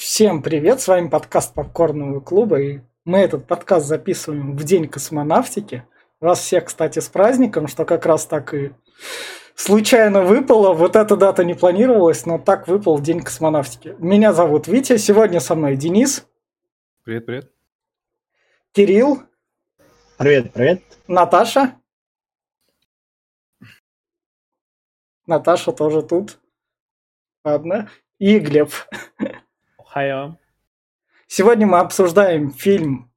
Всем привет, с вами подкаст Попкорного клуба, и мы этот подкаст записываем в день космонавтики. Вас всех, кстати, с праздником, что как раз так и случайно выпало. Вот эта дата не планировалась, но так выпал День космонавтики. Меня зовут Витя, сегодня со мной Денис. Привет, привет. Кирилл. Привет, привет. Наташа. Наташа тоже тут. Ладно. И Глеб. Хайо. Сегодня мы обсуждаем фильм,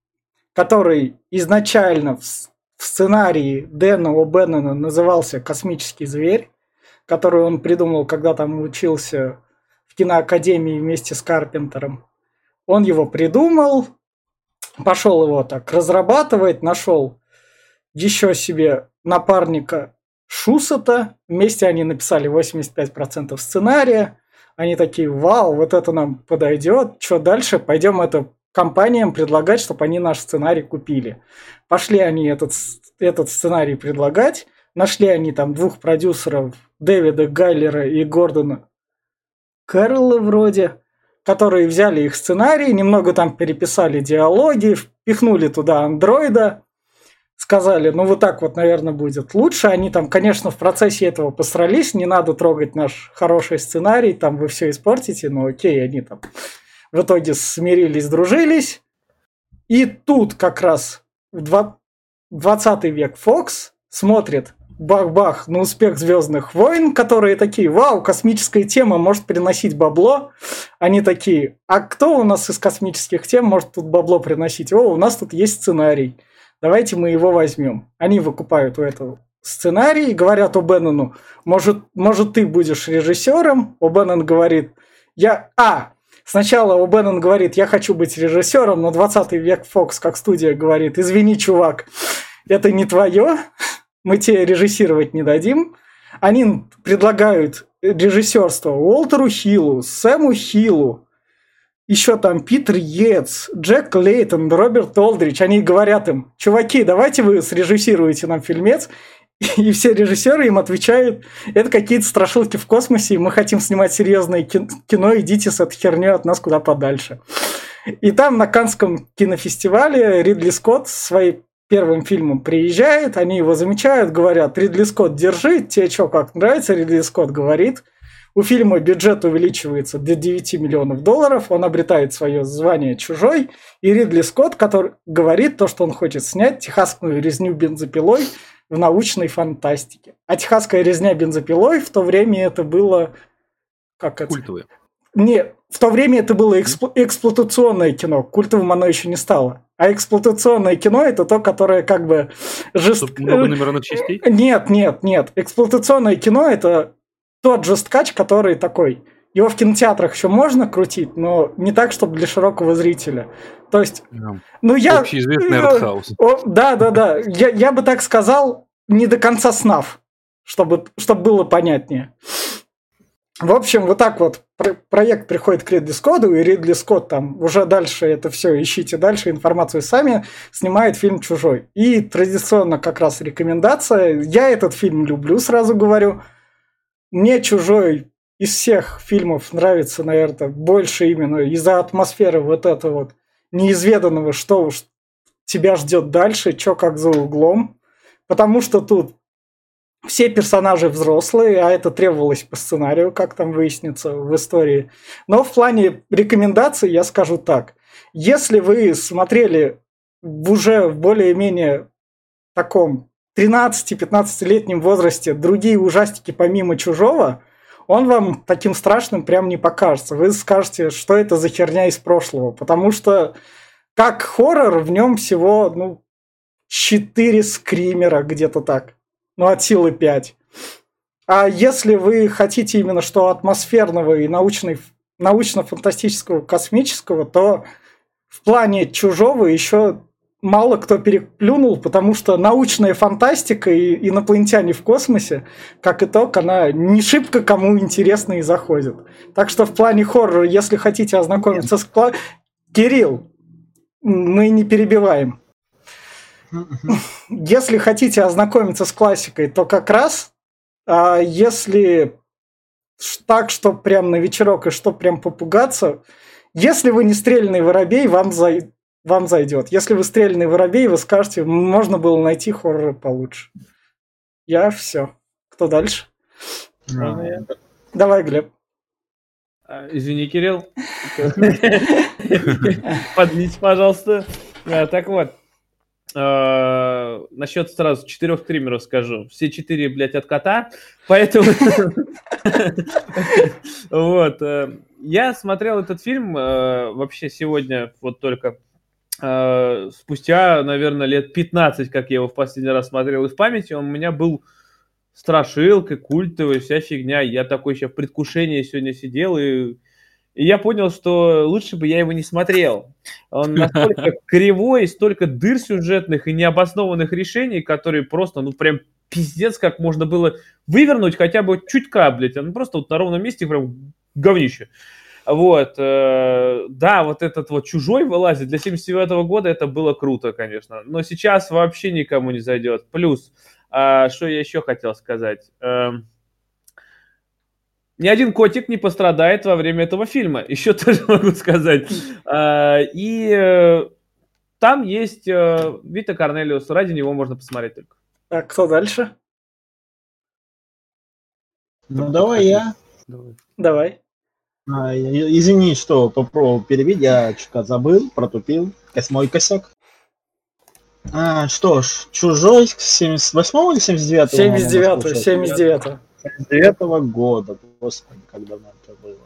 который изначально в сценарии Дэна О'Беннона назывался «Космический зверь», который он придумал, когда там учился в киноакадемии вместе с Карпентером. Он его придумал, пошел его так разрабатывать, нашел еще себе напарника Шусата. Вместе они написали 85% сценария. Они такие, вау, вот это нам подойдет. Что дальше? Пойдем это компаниям предлагать, чтобы они наш сценарий купили. Пошли они этот, этот сценарий предлагать. Нашли они там двух продюсеров, Дэвида Гайлера и Гордона Кэрролла вроде, которые взяли их сценарий, немного там переписали диалоги, впихнули туда андроида, сказали, ну вот так вот, наверное, будет лучше. Они там, конечно, в процессе этого посрались, не надо трогать наш хороший сценарий, там вы все испортите, но окей, они там в итоге смирились, дружились. И тут как раз в 20 век Фокс смотрит бах-бах на успех Звездных войн, которые такие, вау, космическая тема может приносить бабло. Они такие, а кто у нас из космических тем может тут бабло приносить? О, у нас тут есть сценарий давайте мы его возьмем. Они выкупают у этого сценарий и говорят О'Беннону, может, может ты будешь режиссером? О'Беннон говорит, я... А, сначала О'Беннон говорит, я хочу быть режиссером, но 20 век Фокс, как студия, говорит, извини, чувак, это не твое, мы тебе режиссировать не дадим. Они предлагают режиссерство Уолтеру Хиллу, Сэму Хиллу, еще там Питер Йетс, Джек Лейтон, Роберт Олдрич, они говорят им, чуваки, давайте вы срежиссируете нам фильмец, и все режиссеры им отвечают, это какие-то страшилки в космосе, и мы хотим снимать серьезное кино, идите с этой херней от нас куда подальше. И там на Канском кинофестивале Ридли Скотт своим первым фильмом приезжает, они его замечают, говорят, Ридли Скотт, держи, тебе что, как нравится? Ридли Скотт говорит, у фильма бюджет увеличивается до 9 миллионов долларов, он обретает свое звание «Чужой», и Ридли Скотт, который говорит то, что он хочет снять техасскую резню бензопилой в научной фантастике. А техасская резня бензопилой в то время это было... Как это? Культовое. Не, в то время это было эксплу- эксплуатационное кино. Культовым оно еще не стало. А эксплуатационное кино это то, которое как бы жестко... Много номерных частей? Нет, нет, нет. Эксплуатационное кино это тот же скач, который такой. Его в кинотеатрах еще можно крутить, но не так, чтобы для широкого зрителя. То есть, yeah. ну я... Общеизвестный э, артхаус. Да, да, да. Я, я бы так сказал, не до конца снав, чтобы, чтобы было понятнее. В общем, вот так вот проект приходит к Ридли Скотту, и Ридли Скотт там уже дальше это все, ищите дальше информацию сами, снимает фильм «Чужой». И традиционно как раз рекомендация. Я этот фильм люблю, сразу говорю. Мне «Чужой» из всех фильмов нравится, наверное, больше именно из-за атмосферы вот этого вот неизведанного, что уж тебя ждет дальше, что как за углом. Потому что тут все персонажи взрослые, а это требовалось по сценарию, как там выяснится в истории. Но в плане рекомендаций я скажу так. Если вы смотрели уже в более-менее таком 13-15-летнем возрасте другие ужастики помимо «Чужого», он вам таким страшным прям не покажется. Вы скажете, что это за херня из прошлого. Потому что как хоррор в нем всего, ну, 4 скримера где-то так. Ну, от силы 5. А если вы хотите именно что атмосферного и научной, научно-фантастического, космического, то в плане чужого еще мало кто переплюнул, потому что научная фантастика и инопланетяне в космосе, как итог, она не шибко кому интересна и заходит. Так что в плане хоррора, если хотите ознакомиться с... Кирилл, мы не перебиваем. Если хотите ознакомиться с классикой, то как раз, а если так, что прям на вечерок и что прям попугаться, Если вы не стрельный воробей, вам, зай... вам зайдет. Если вы стрельный воробей, вы скажете, можно было найти хоррор получше. Я все. Кто дальше? А. Давай, Глеб. А, извини, Кирилл. Подните, пожалуйста. А, так вот, Uh, насчет сразу четырех триммеров скажу. Все четыре, блядь, от кота. Поэтому... Вот. Э, я смотрел этот фильм э, вообще сегодня вот только спустя, наверное, лет 15, как я его в последний раз смотрел, и в памяти он у меня был страшилкой, культовой, вся фигня. Я такой еще в предвкушении сегодня сидел и и я понял, что лучше бы я его не смотрел. Он настолько кривой, столько дыр сюжетных и необоснованных решений, которые просто, ну, прям пиздец, как можно было вывернуть хотя бы чуть-ка, блядь. Он просто вот на ровном месте прям говнище. Вот, э, да, вот этот вот чужой вылазит для 79 -го года, это было круто, конечно. Но сейчас вообще никому не зайдет. Плюс, э, что я еще хотел сказать? Э, ни один котик не пострадает во время этого фильма. Еще тоже могу сказать. А, и э, там есть э, Вита Корнелиус. Ради него можно посмотреть только. Так, кто дальше? Ну, давай я. Давай. А, извини, что попробовал перебить, я чуть забыл, протупил. Мой косяк. А, что ж, Чужой 78 или 79 79 79 девятого года. Господи, как давно это было.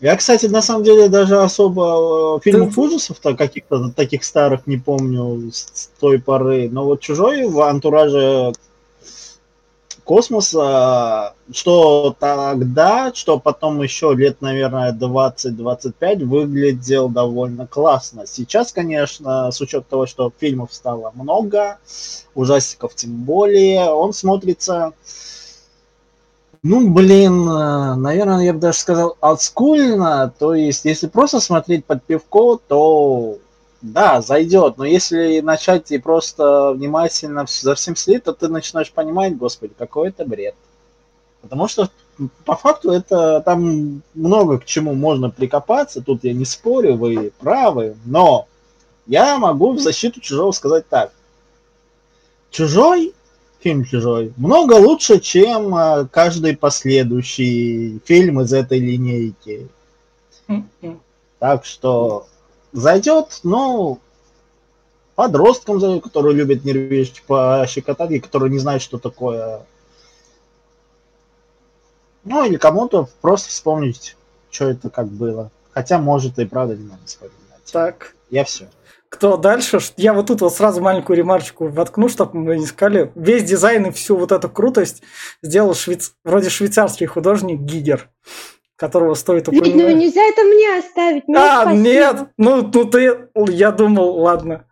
Я, кстати, на самом деле даже особо э, фильмов Ты... ужасов-то каких-то таких старых не помню с той поры. Но вот «Чужой» в антураже космоса, что тогда, что потом еще лет, наверное, 20-25 выглядел довольно классно. Сейчас, конечно, с учетом того, что фильмов стало много, ужастиков тем более, он смотрится ну, блин, наверное, я бы даже сказал олдскульно. То есть, если просто смотреть под пивко, то да, зайдет. Но если начать и просто внимательно за всем следить, то ты начинаешь понимать, господи, какой это бред. Потому что по факту это там много к чему можно прикопаться. Тут я не спорю, вы правы. Но я могу в защиту чужого сказать так. Чужой фильм «Чужой» много лучше, чем а, каждый последующий фильм из этой линейки. Так что зайдет, ну, подросткам которые любят нервишки пощекотать, и которые не знают, что такое. Ну, или кому-то просто вспомнить, что это как было. Хотя, может, и правда не надо вспоминать. Так. Я все кто дальше. Я вот тут вот сразу маленькую ремарочку воткну, чтобы мы не сказали. Весь дизайн и всю вот эту крутость сделал швейц... вроде швейцарский художник Гигер, которого стоит упомянуть. Ну нельзя это мне оставить. Нет, а, спасибо. нет, ну, ну ты, я думал, ладно.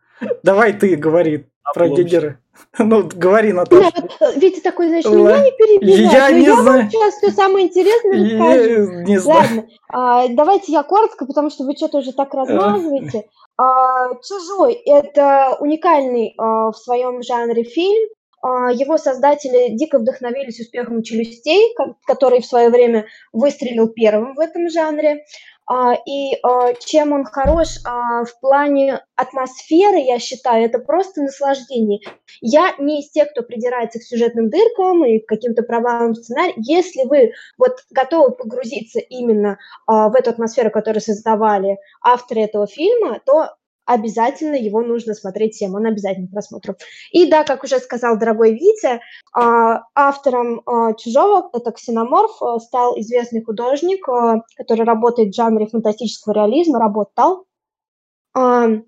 Давай ты говори про Гигера. Ну, говори, Наташа. Да, Витя такой, значит, меня не перебивать. Я не я знаю. сейчас все самое интересное расскажу. Я не знаю. Ладно, а, давайте я коротко, потому что вы что-то уже так размазываете. А, «Чужой» — это уникальный а, в своем жанре фильм. А, его создатели дико вдохновились успехом «Челюстей», который в свое время выстрелил первым в этом жанре. А, и а, чем он хорош в плане атмосферы, я считаю, это просто наслаждение. Я не из тех, кто придирается к сюжетным дыркам и к каким-то провалам в сценарии. Если вы вот готовы погрузиться именно в эту атмосферу, которую создавали авторы этого фильма, то обязательно его нужно смотреть всем, он обязательно просмотру. И да, как уже сказал дорогой Витя, а, автором а, «Чужого» это «Ксеноморф» а, стал известный художник, который работает в жанре фантастического реализма, работал. Он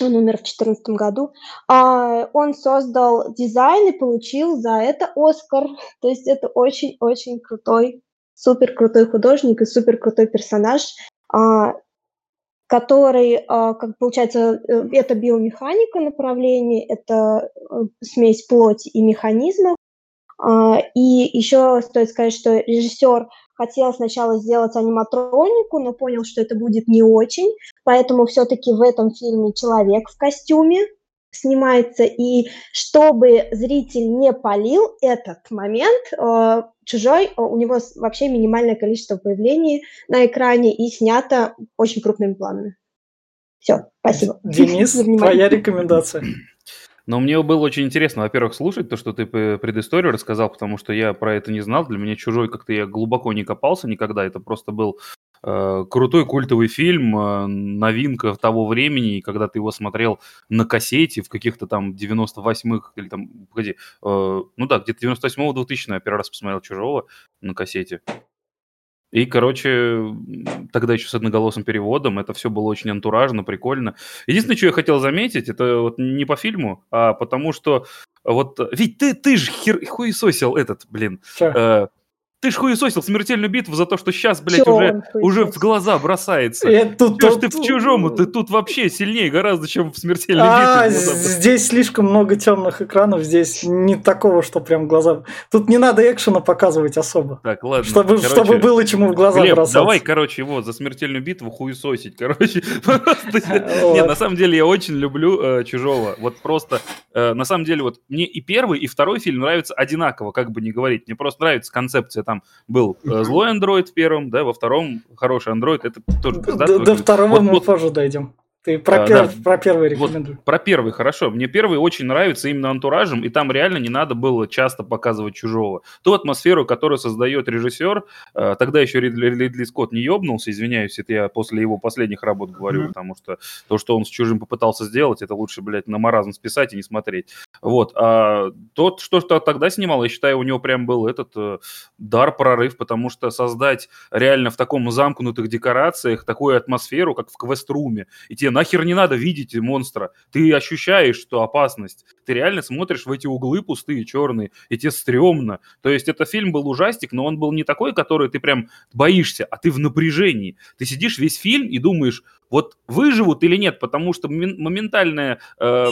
умер в 2014 году. Он создал дизайн и получил за это Оскар. То есть это очень-очень крутой, супер крутой художник и супер крутой персонаж который, а, как получается, э, это биомеханика направление, это э, смесь плоти и механизмов. А, и еще стоит сказать, что режиссер хотел сначала сделать аниматронику, но понял, что это будет не очень, поэтому все-таки в этом фильме человек в костюме, снимается, и чтобы зритель не полил этот момент, э, чужой, э, у него вообще минимальное количество появлений на экране и снято очень крупными планами. Все, спасибо. Денис, твоя рекомендация. Но мне было очень интересно, во-первых, слушать то, что ты предысторию рассказал, потому что я про это не знал. Для меня «Чужой» как-то я глубоко не копался никогда. Это просто был крутой культовый фильм, э, новинка того времени, когда ты его смотрел на кассете в каких-то там 98-х, или там, погоди, э, ну да, где-то 98-го 2000 я первый раз посмотрел «Чужого» на кассете. И, короче, тогда еще с одноголосым переводом, это все было очень антуражно, прикольно. Единственное, что я хотел заметить, это вот не по фильму, а потому что вот, ведь ты, ты же хер, хуесосил этот, блин, э, ты ж хуесосил смертельную битву за то, что сейчас, блядь, Чё уже, уже в глаза бросается. Это Чё ж ты в чужому? Ты тут вообще сильнее гораздо, чем в смертельной а, битве. Здесь слишком много темных экранов, здесь не такого, что прям глаза... Тут не надо экшена показывать особо. Так, ладно. Чтобы, короче, чтобы было чему в глаза Глеб, бросаться. давай, короче, его за смертельную битву хуесосить, короче. Нет, на самом деле я очень люблю э, Чужого. Вот просто, э, на самом деле, вот мне и первый, и второй фильм нравятся одинаково, как бы не говорить. Мне просто нравится концепция там был э, злой андроид в первом, да, во втором хороший андроид, это тоже До, до второго вот, мы вот, позже дойдем. Ты про, а, пер... да. про первый рекомендую. Вот, про первый, хорошо. Мне первый очень нравится именно антуражем, и там реально не надо было часто показывать чужого. Ту атмосферу, которую создает режиссер, э, тогда еще Ридли, Ридли Скотт не ебнулся, извиняюсь, это я после его последних работ говорю, mm-hmm. потому что то, что он с чужим попытался сделать, это лучше, блядь, на маразм списать и не смотреть. Вот. А тот, что, что тогда снимал, я считаю, у него прям был этот э, дар, прорыв, потому что создать реально в таком замкнутых декорациях такую атмосферу, как в квест-руме, и те нахер не надо видеть монстра. Ты ощущаешь, что опасность. Ты реально смотришь в эти углы пустые, черные, и тебе стрёмно. То есть это фильм был ужастик, но он был не такой, который ты прям боишься, а ты в напряжении. Ты сидишь весь фильм и думаешь, вот выживут или нет, потому что моментальное э,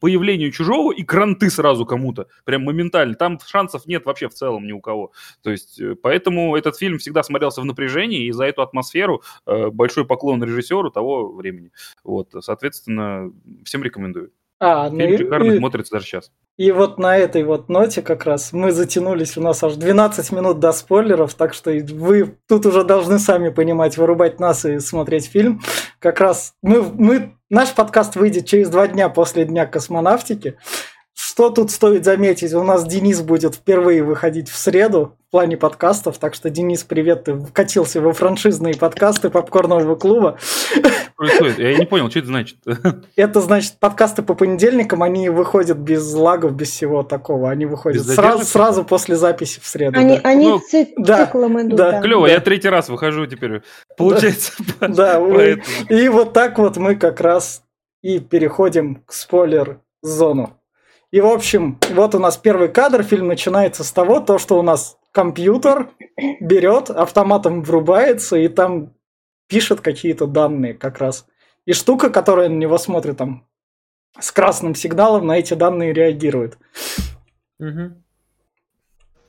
появление чужого и кранты сразу кому-то, прям моментально. Там шансов нет вообще в целом ни у кого. То есть, э, поэтому этот фильм всегда смотрелся в напряжении, и за эту атмосферу э, большой поклон режиссеру того времени. Вот, соответственно, всем рекомендую. А, ну Фильм и, шикарно и, смотрится даже сейчас. И вот на этой вот ноте как раз мы затянулись, у нас аж 12 минут до спойлеров, так что вы тут уже должны сами понимать, вырубать нас и смотреть фильм. Как раз мы, мы, наш подкаст выйдет через два дня после Дня космонавтики. Что тут стоит заметить? У нас Денис будет впервые выходить в среду в плане подкастов, так что, Денис, привет, ты вкатился во франшизные подкасты попкорнового клуба. Происходит? Я не понял, что это значит? Это значит, подкасты по понедельникам, они выходят без лагов, без всего такого. Они выходят сразу, сразу после записи в среду. Они, да. они ну, цик, да, циклом идут. Да. Клево, да. я третий раз выхожу теперь. Получается. Да, и вот так вот мы как раз и переходим к спойлер-зону. И, в общем, вот у нас первый кадр. Фильм начинается с того, то, что у нас компьютер берет, автоматом врубается, и там пишет какие-то данные как раз. И штука, которая на него смотрит там с красным сигналом, на эти данные реагирует. Угу.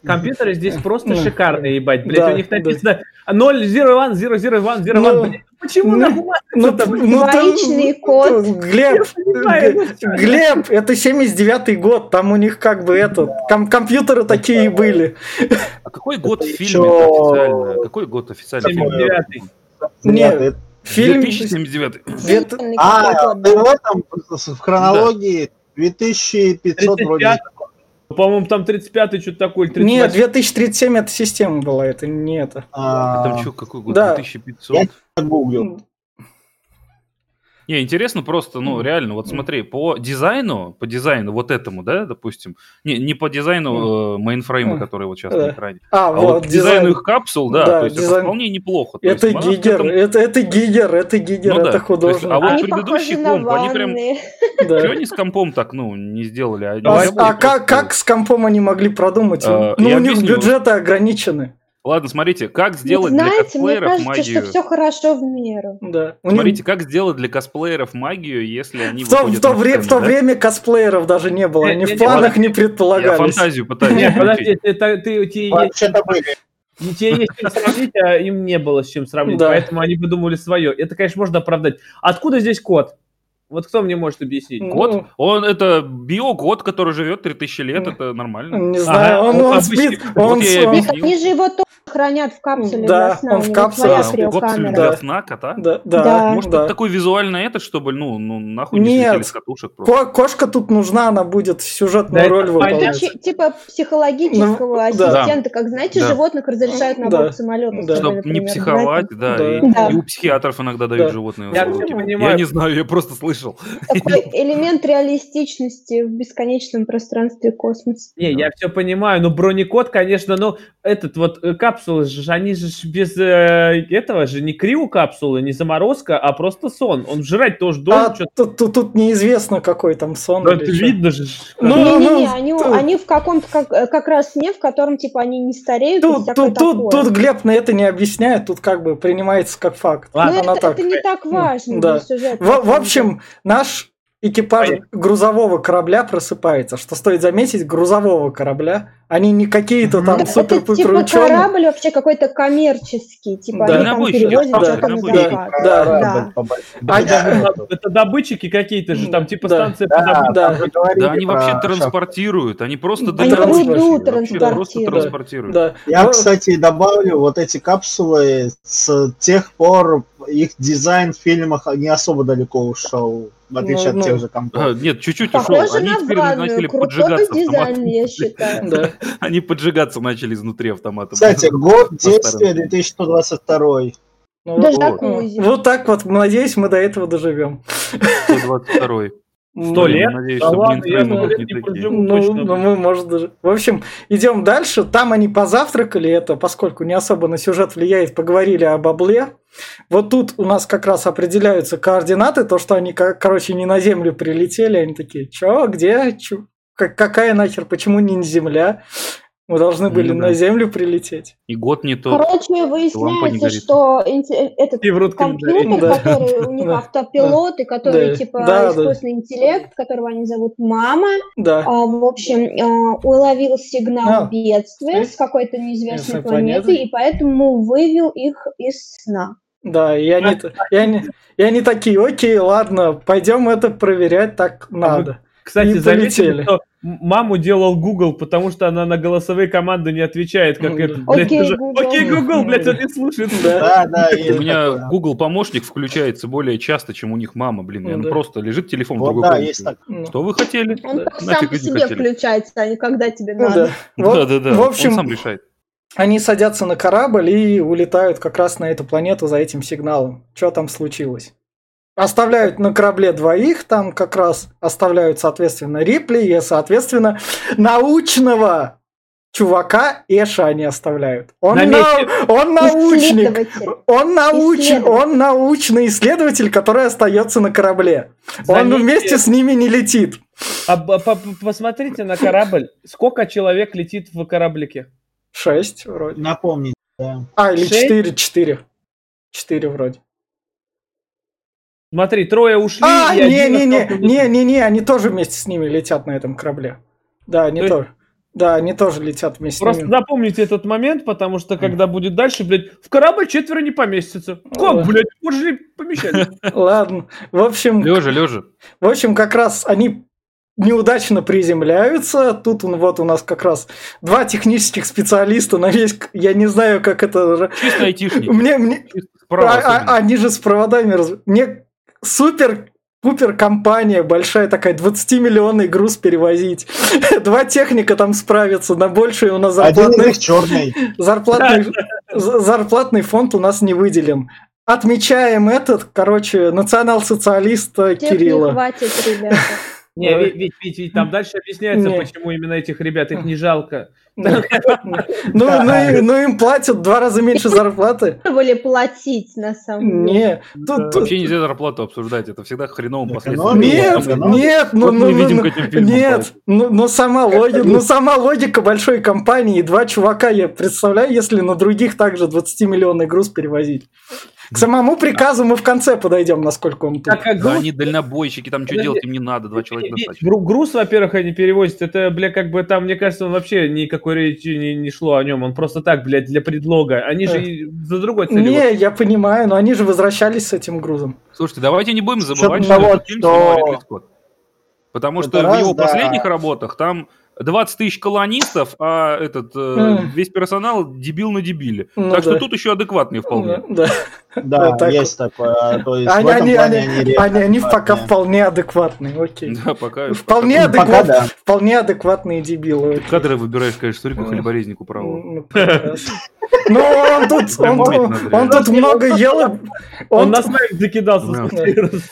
Компьютеры здесь просто шикарные, ебать, блядь, да, у них написано да. 0, 0, 1, 0, 0, 1, 0, 1, блядь. Почему ну, на бумаге? Ну, ну, Двоичный ну, код. Глеб, Глеб, это 79-й год, там у них как бы это, ком компьютеры такие были. А какой год в фильме официально? Какой год официально? 79-й. Нет, фильм... 2079. А, ты в этом, в хронологии 2500 вроде. По-моему, там 35-й что-то такое. 38. Нет, 2037 это система была, это не это. А, там что, какой год? Да. 2500? Я гуглил. Не, интересно просто, ну, реально, вот смотри, по дизайну, по дизайну вот этому, да, допустим, не, не по дизайну э, мейнфрейма, который вот сейчас на экране, а, а вот, вот дизайну их капсул, да, да то есть дизайн... это вполне неплохо. То это есть, Гигер, этом... это, это Гигер, это Гигер, ну, это да. художник. Есть, а вот они предыдущий комп, они прям, да. что они с компом так, ну, не сделали? А, а как, как с компом они могли продумать? А, ну, у них бюджеты ограничены. Ладно, смотрите, как сделать Знаете, для косплееров мне кажется, магию. что все хорошо в меру. Да. Смотрите, как сделать для косплееров магию, если они в то, в то, вре- в то да? время косплееров даже не было, они в планах не предполагались. Я фантазию пытаюсь. Нет, подожди, это ты, тебе Вообще-то были. Тебе есть чем сравнить, а им не было с чем сравнить, да. поэтому они придумали свое. Это, конечно, можно оправдать. Откуда здесь код? Вот кто мне может объяснить? Ну, Кот? Он это биокот, который живет 3000 лет, это нормально. Не знаю, Ага, он, он он обычный. спит, Вот он, я и он- объяснил. Они же его тоже хранят в капсуле Да, для сна. он в капсуле. А, для Да. сна кота? да, да, Да. Может, да. это такой визуально этот, чтобы, ну, ну нахуй не Нет. слетели с катушек просто. Ко- кошка тут нужна, она будет сюжетную Да, роль это выполнять. Чи- Типа психологического Ну, да. ассистента, как знаете, Да. животных разрешают на Да. борт самолета. Да. Чтобы не психовать, да, Да. И, Да. и у психиатров иногда дают Да. животные Я Я не знаю, я просто слышал. Такой элемент реалистичности в бесконечном пространстве космоса. Не, я все понимаю, но бронекот, конечно, ну, этот вот э, капсулы же, они же без э, этого же не крио капсулы, не заморозка, а просто сон. Он жрать тоже должен А тут, тут- тут неизвестно, какой там сон. Да, это видно же. Ну, Не-не-не, ну, они, тут- они в каком-то как, э, как раз сне, в котором типа они не стареют Тут, тут, тут, тут Глеб на это не объясняет, тут как бы принимается как факт. Ладно, это, так. это не так важно Да. для сюжета. В, в общем, наш экипаж Понятно. грузового корабля просыпается. Что стоит заметить, грузового корабля. Они не какие-то там это, это супер-пупер типа ученые. корабль вообще какой-то коммерческий, типа Да. они там перевозят да, что-то на дальнобойщики. заказ. Да. Да. А, Это, это добытчики какие-то же, там типа Да. станция по Да, добыче. Да. Да, они вообще транспортируют, они просто Они Вообще транспортируют. Просто Да. транспортируют. Да. Я, Ну, кстати, добавлю, вот эти капсулы с тех пор их дизайн в фильмах не особо далеко ушел, в отличие Ну, от ну. тех же компаний. А, нет, чуть-чуть ушел. Они на теперь начали поджигаться дизайн, я считаю. да. Они поджигаться начали изнутри автоматом. Кстати, год действия 2122. Ну, вот, вот так вот, надеюсь, мы до этого доживем. 122 Сто лет? Надеюсь, Да что ладно, я сто лет не не проживу. Ну, точно. ну, мы, может, даже... В общем, идем дальше. Там они позавтракали, это, поскольку не особо на сюжет влияет, поговорили об обле. Вот тут у нас как раз определяются координаты, то, что они, ко- короче, не на Землю прилетели, они такие, чё, где, чё, как, какая нахер, почему не на Земля? Мы должны были Ну да. на Землю прилететь. И год не тот. Короче, не выясняется, что этот И рот компьютер. Да. который у них Да. автопилот, и который Да. типа Да, да. искусственный интеллект, которого они зовут мама, Да. а, в общем, а, уловил сигнал А, бедствия с- с какой-то неизвестной Известной планеты, планеты. и поэтому вывел их из сна. Да, и они, и, они, и они такие, окей, ладно, пойдем это проверять, так надо. Кстати, заметили, что маму делал Google, потому что она на голосовые команды не отвечает, как Ну, это. блядь, Окей, Google. Окей, Google, блядь, он не слушает. Да. Да, У меня. Google помощник включается более часто, чем у них мама, блин. Ну Он просто лежит телефон в другой комнате. Что вы хотели? Он сам по себе включается, а не когда тебе ну надо. да. Да, да, да. В общем, сам решает. они садятся на корабль и улетают как раз на эту планету за этим сигналом. Что там случилось? Оставляют на корабле двоих, там как раз оставляют, соответственно, Рипли и, соответственно, научного чувака Эша они оставляют. Он, На он научник. Исследователь. Он, науч... Он научный исследователь, который остается на корабле. Он Заметьте- вместе с ними не летит. А б- по- по- посмотрите на корабль. Сколько человек летит в кораблике? Шесть вроде. Напомните, да. А, или четыре, четыре. Четыре вроде. Смотри, трое ушли. А, не-не-не, остался. не-не-не, они тоже вместе с ними летят на этом корабле. Да, они То есть- тоже. Да, они тоже летят вместе Просто с ними. запомните этот момент, потому что когда будет дальше, блядь, в корабль четверо не поместится. Как, блядь, можно ли помещать? Ладно. В общем, Лежа, лежа. в общем, как раз они неудачно приземляются. Тут он, вот у нас как раз два технических специалиста на весь... Я не знаю, как это... Чисто айтишник. Мне, мне, Справа А- а- они же с проводами... раз- Мне супер Пупер компания большая такая, 20-миллионный груз перевозить. Два техника там справятся, на большее у нас Один из зарплатный, них черный. зарплатный, за- зарплатный фонд у нас не выделен. Отмечаем этот, короче, национал-социалиста Тех не Кирилла. хватит, ребята. Не, ведь, ведь, ведь- ведь там дальше объясняется, Не. почему именно этих ребят, их не жалко. Ну, ну, ну, им платят в два раза меньше зарплаты. Были платить, на самом деле. Не, тут, тут- Вообще нельзя зарплату обсуждать, это всегда хреновым последствием. Нет, нет, ну, ну, ну, видим ну, нет, ну, ну, сама логика, ну сама логика большой компании, и два чувака, я представляю, если на других также 20-миллионный груз перевозить. К самому приказу мы в конце подойдем, насколько он тут. Так как груз... Да, они дальнобойщики, там что делать им не надо, два человека достаточно. Груз, во-первых, они перевозят, это, бля, как бы там, мне кажется, он вообще никакой речи не, не шло о нем, он просто так, блядь, для предлога. Они же за другой целью. Не, я понимаю, но они же возвращались с этим грузом. Слушайте, давайте не будем забывать, что, что, что... Потому что в его последних работах там 20 тысяч колонистов, а этот э, весь персонал дебил на дебиле. Ну, так да. что тут еще адекватные вполне. Ну, да, есть так. такое. А, то есть они, они, они, они, они, они пока вполне адекватные, окей. Да, пока. Вполне, пока, адекват, пока, да. вполне адекватные дебилы. Кадры выбираешь, конечно, Сурику Хлеборезнику право. Ну, ну, он тут, он, он, он тут много ел. Он, он нас закидался.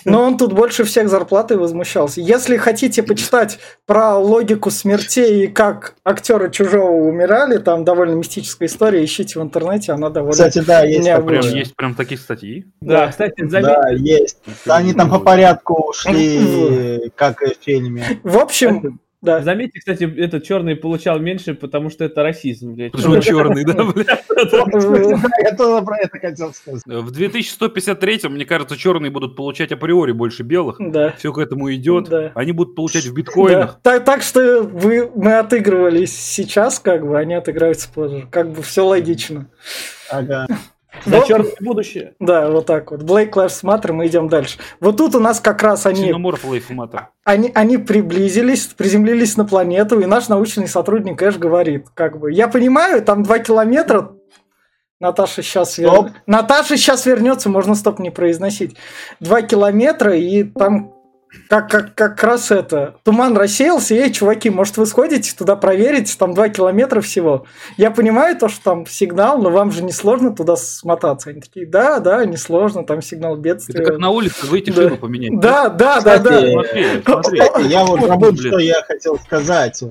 Но он тут больше всех зарплаты возмущался. Если хотите почитать про логику смертей и как актеры чужого умирали, там довольно мистическая история, ищите в интернете, она довольно Кстати, да, есть, прям, есть прям такие статьи. Да, кстати, заметь... Да, есть. Они там по порядку ушли, как и в фильме. В общем, да. Заметьте, кстати, этот черный получал меньше, потому что это расизм, блядь. Потому что он черный, да, блядь? Я тоже про это хотел сказать. В 2153, мне кажется, черные будут получать априори больше белых. Да. Все к этому идет. Да. Они будут получать в биткоинах. Да. Так, так что вы, мы отыгрывались сейчас, как бы, они отыграются позже. Как бы все логично. Ага. За вот, черное будущее. Да, вот так вот. Black Lives Matter, мы идем дальше. Вот тут у нас как раз они... Они, они приблизились, приземлились на планету, и наш научный сотрудник Эш говорит, как бы, я понимаю, там два километра, Наташа сейчас, вер... Наташа сейчас вернется, можно стоп не произносить. Два километра, и там как, как, как раз это, туман рассеялся, эй, чуваки, может вы сходите туда проверить, там 2 километра всего. Я понимаю то, что там сигнал, но вам же не сложно туда смотаться. Они такие, да, да, не сложно, там сигнал бедствия. Это как на улице выйти да. шину поменять. Да, да, да, да. Смотри, смотри, я вот забыл, что я хотел сказать.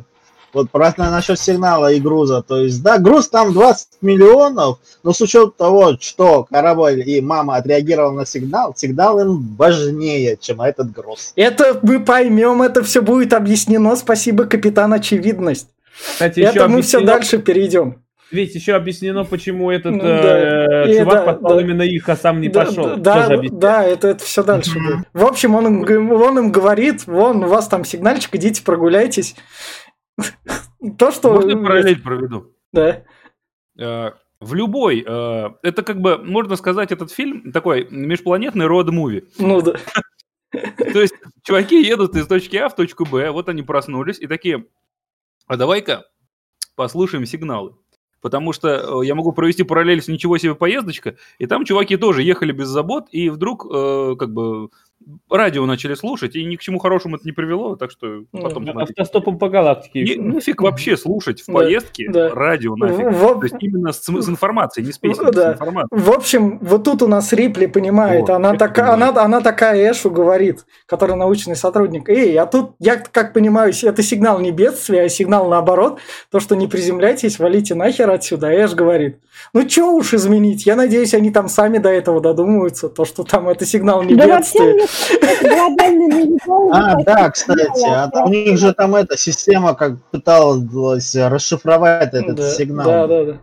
Вот просто насчет сигнала и груза. То есть, да, груз там 20 миллионов, но с учетом того, что корабль и мама отреагировал на сигнал, сигнал им важнее, чем этот груз. Это мы поймем, это все будет объяснено. Спасибо, капитан Очевидность. Кстати, это мы объяснено... все дальше перейдем. Ведь еще объяснено, почему этот ну, да. э, чувак да, послал да, именно их, а сам не да, пошел. Да, да, да, это, это все дальше. В общем, он им, он им говорит, вон, у вас там сигнальчик, идите прогуляйтесь. То, что... Можно параллель проведу? Да. Э, в любой, э, это как бы, можно сказать, этот фильм такой межпланетный род-муви. Ну да. То есть чуваки едут из точки А в точку Б, вот они проснулись и такие, а давай-ка послушаем сигналы. Потому что э, я могу провести параллель с «Ничего себе поездочка», и там чуваки тоже ехали без забот, и вдруг э, как бы радио начали слушать, и ни к чему хорошему это не привело, так что потом... Ну, автостопом по галактике. Не, нафиг вообще слушать в поездке да, радио нафиг. В... То есть именно с, с информацией, не с песней, да. с информацией. В общем, вот тут у нас Рипли понимает, вот, она, так, она, она такая Эшу говорит, который научный сотрудник, эй, а тут, я как понимаю, это сигнал не бедствия, а сигнал наоборот, то, что не приземляйтесь, валите нахер отсюда. А Эш говорит, ну что уж изменить, я надеюсь, они там сами до этого додумаются, то, что там это сигнал не бедствия. А, да, кстати, а у них же там эта система как пыталась расшифровать этот сигнал. Да, да, да.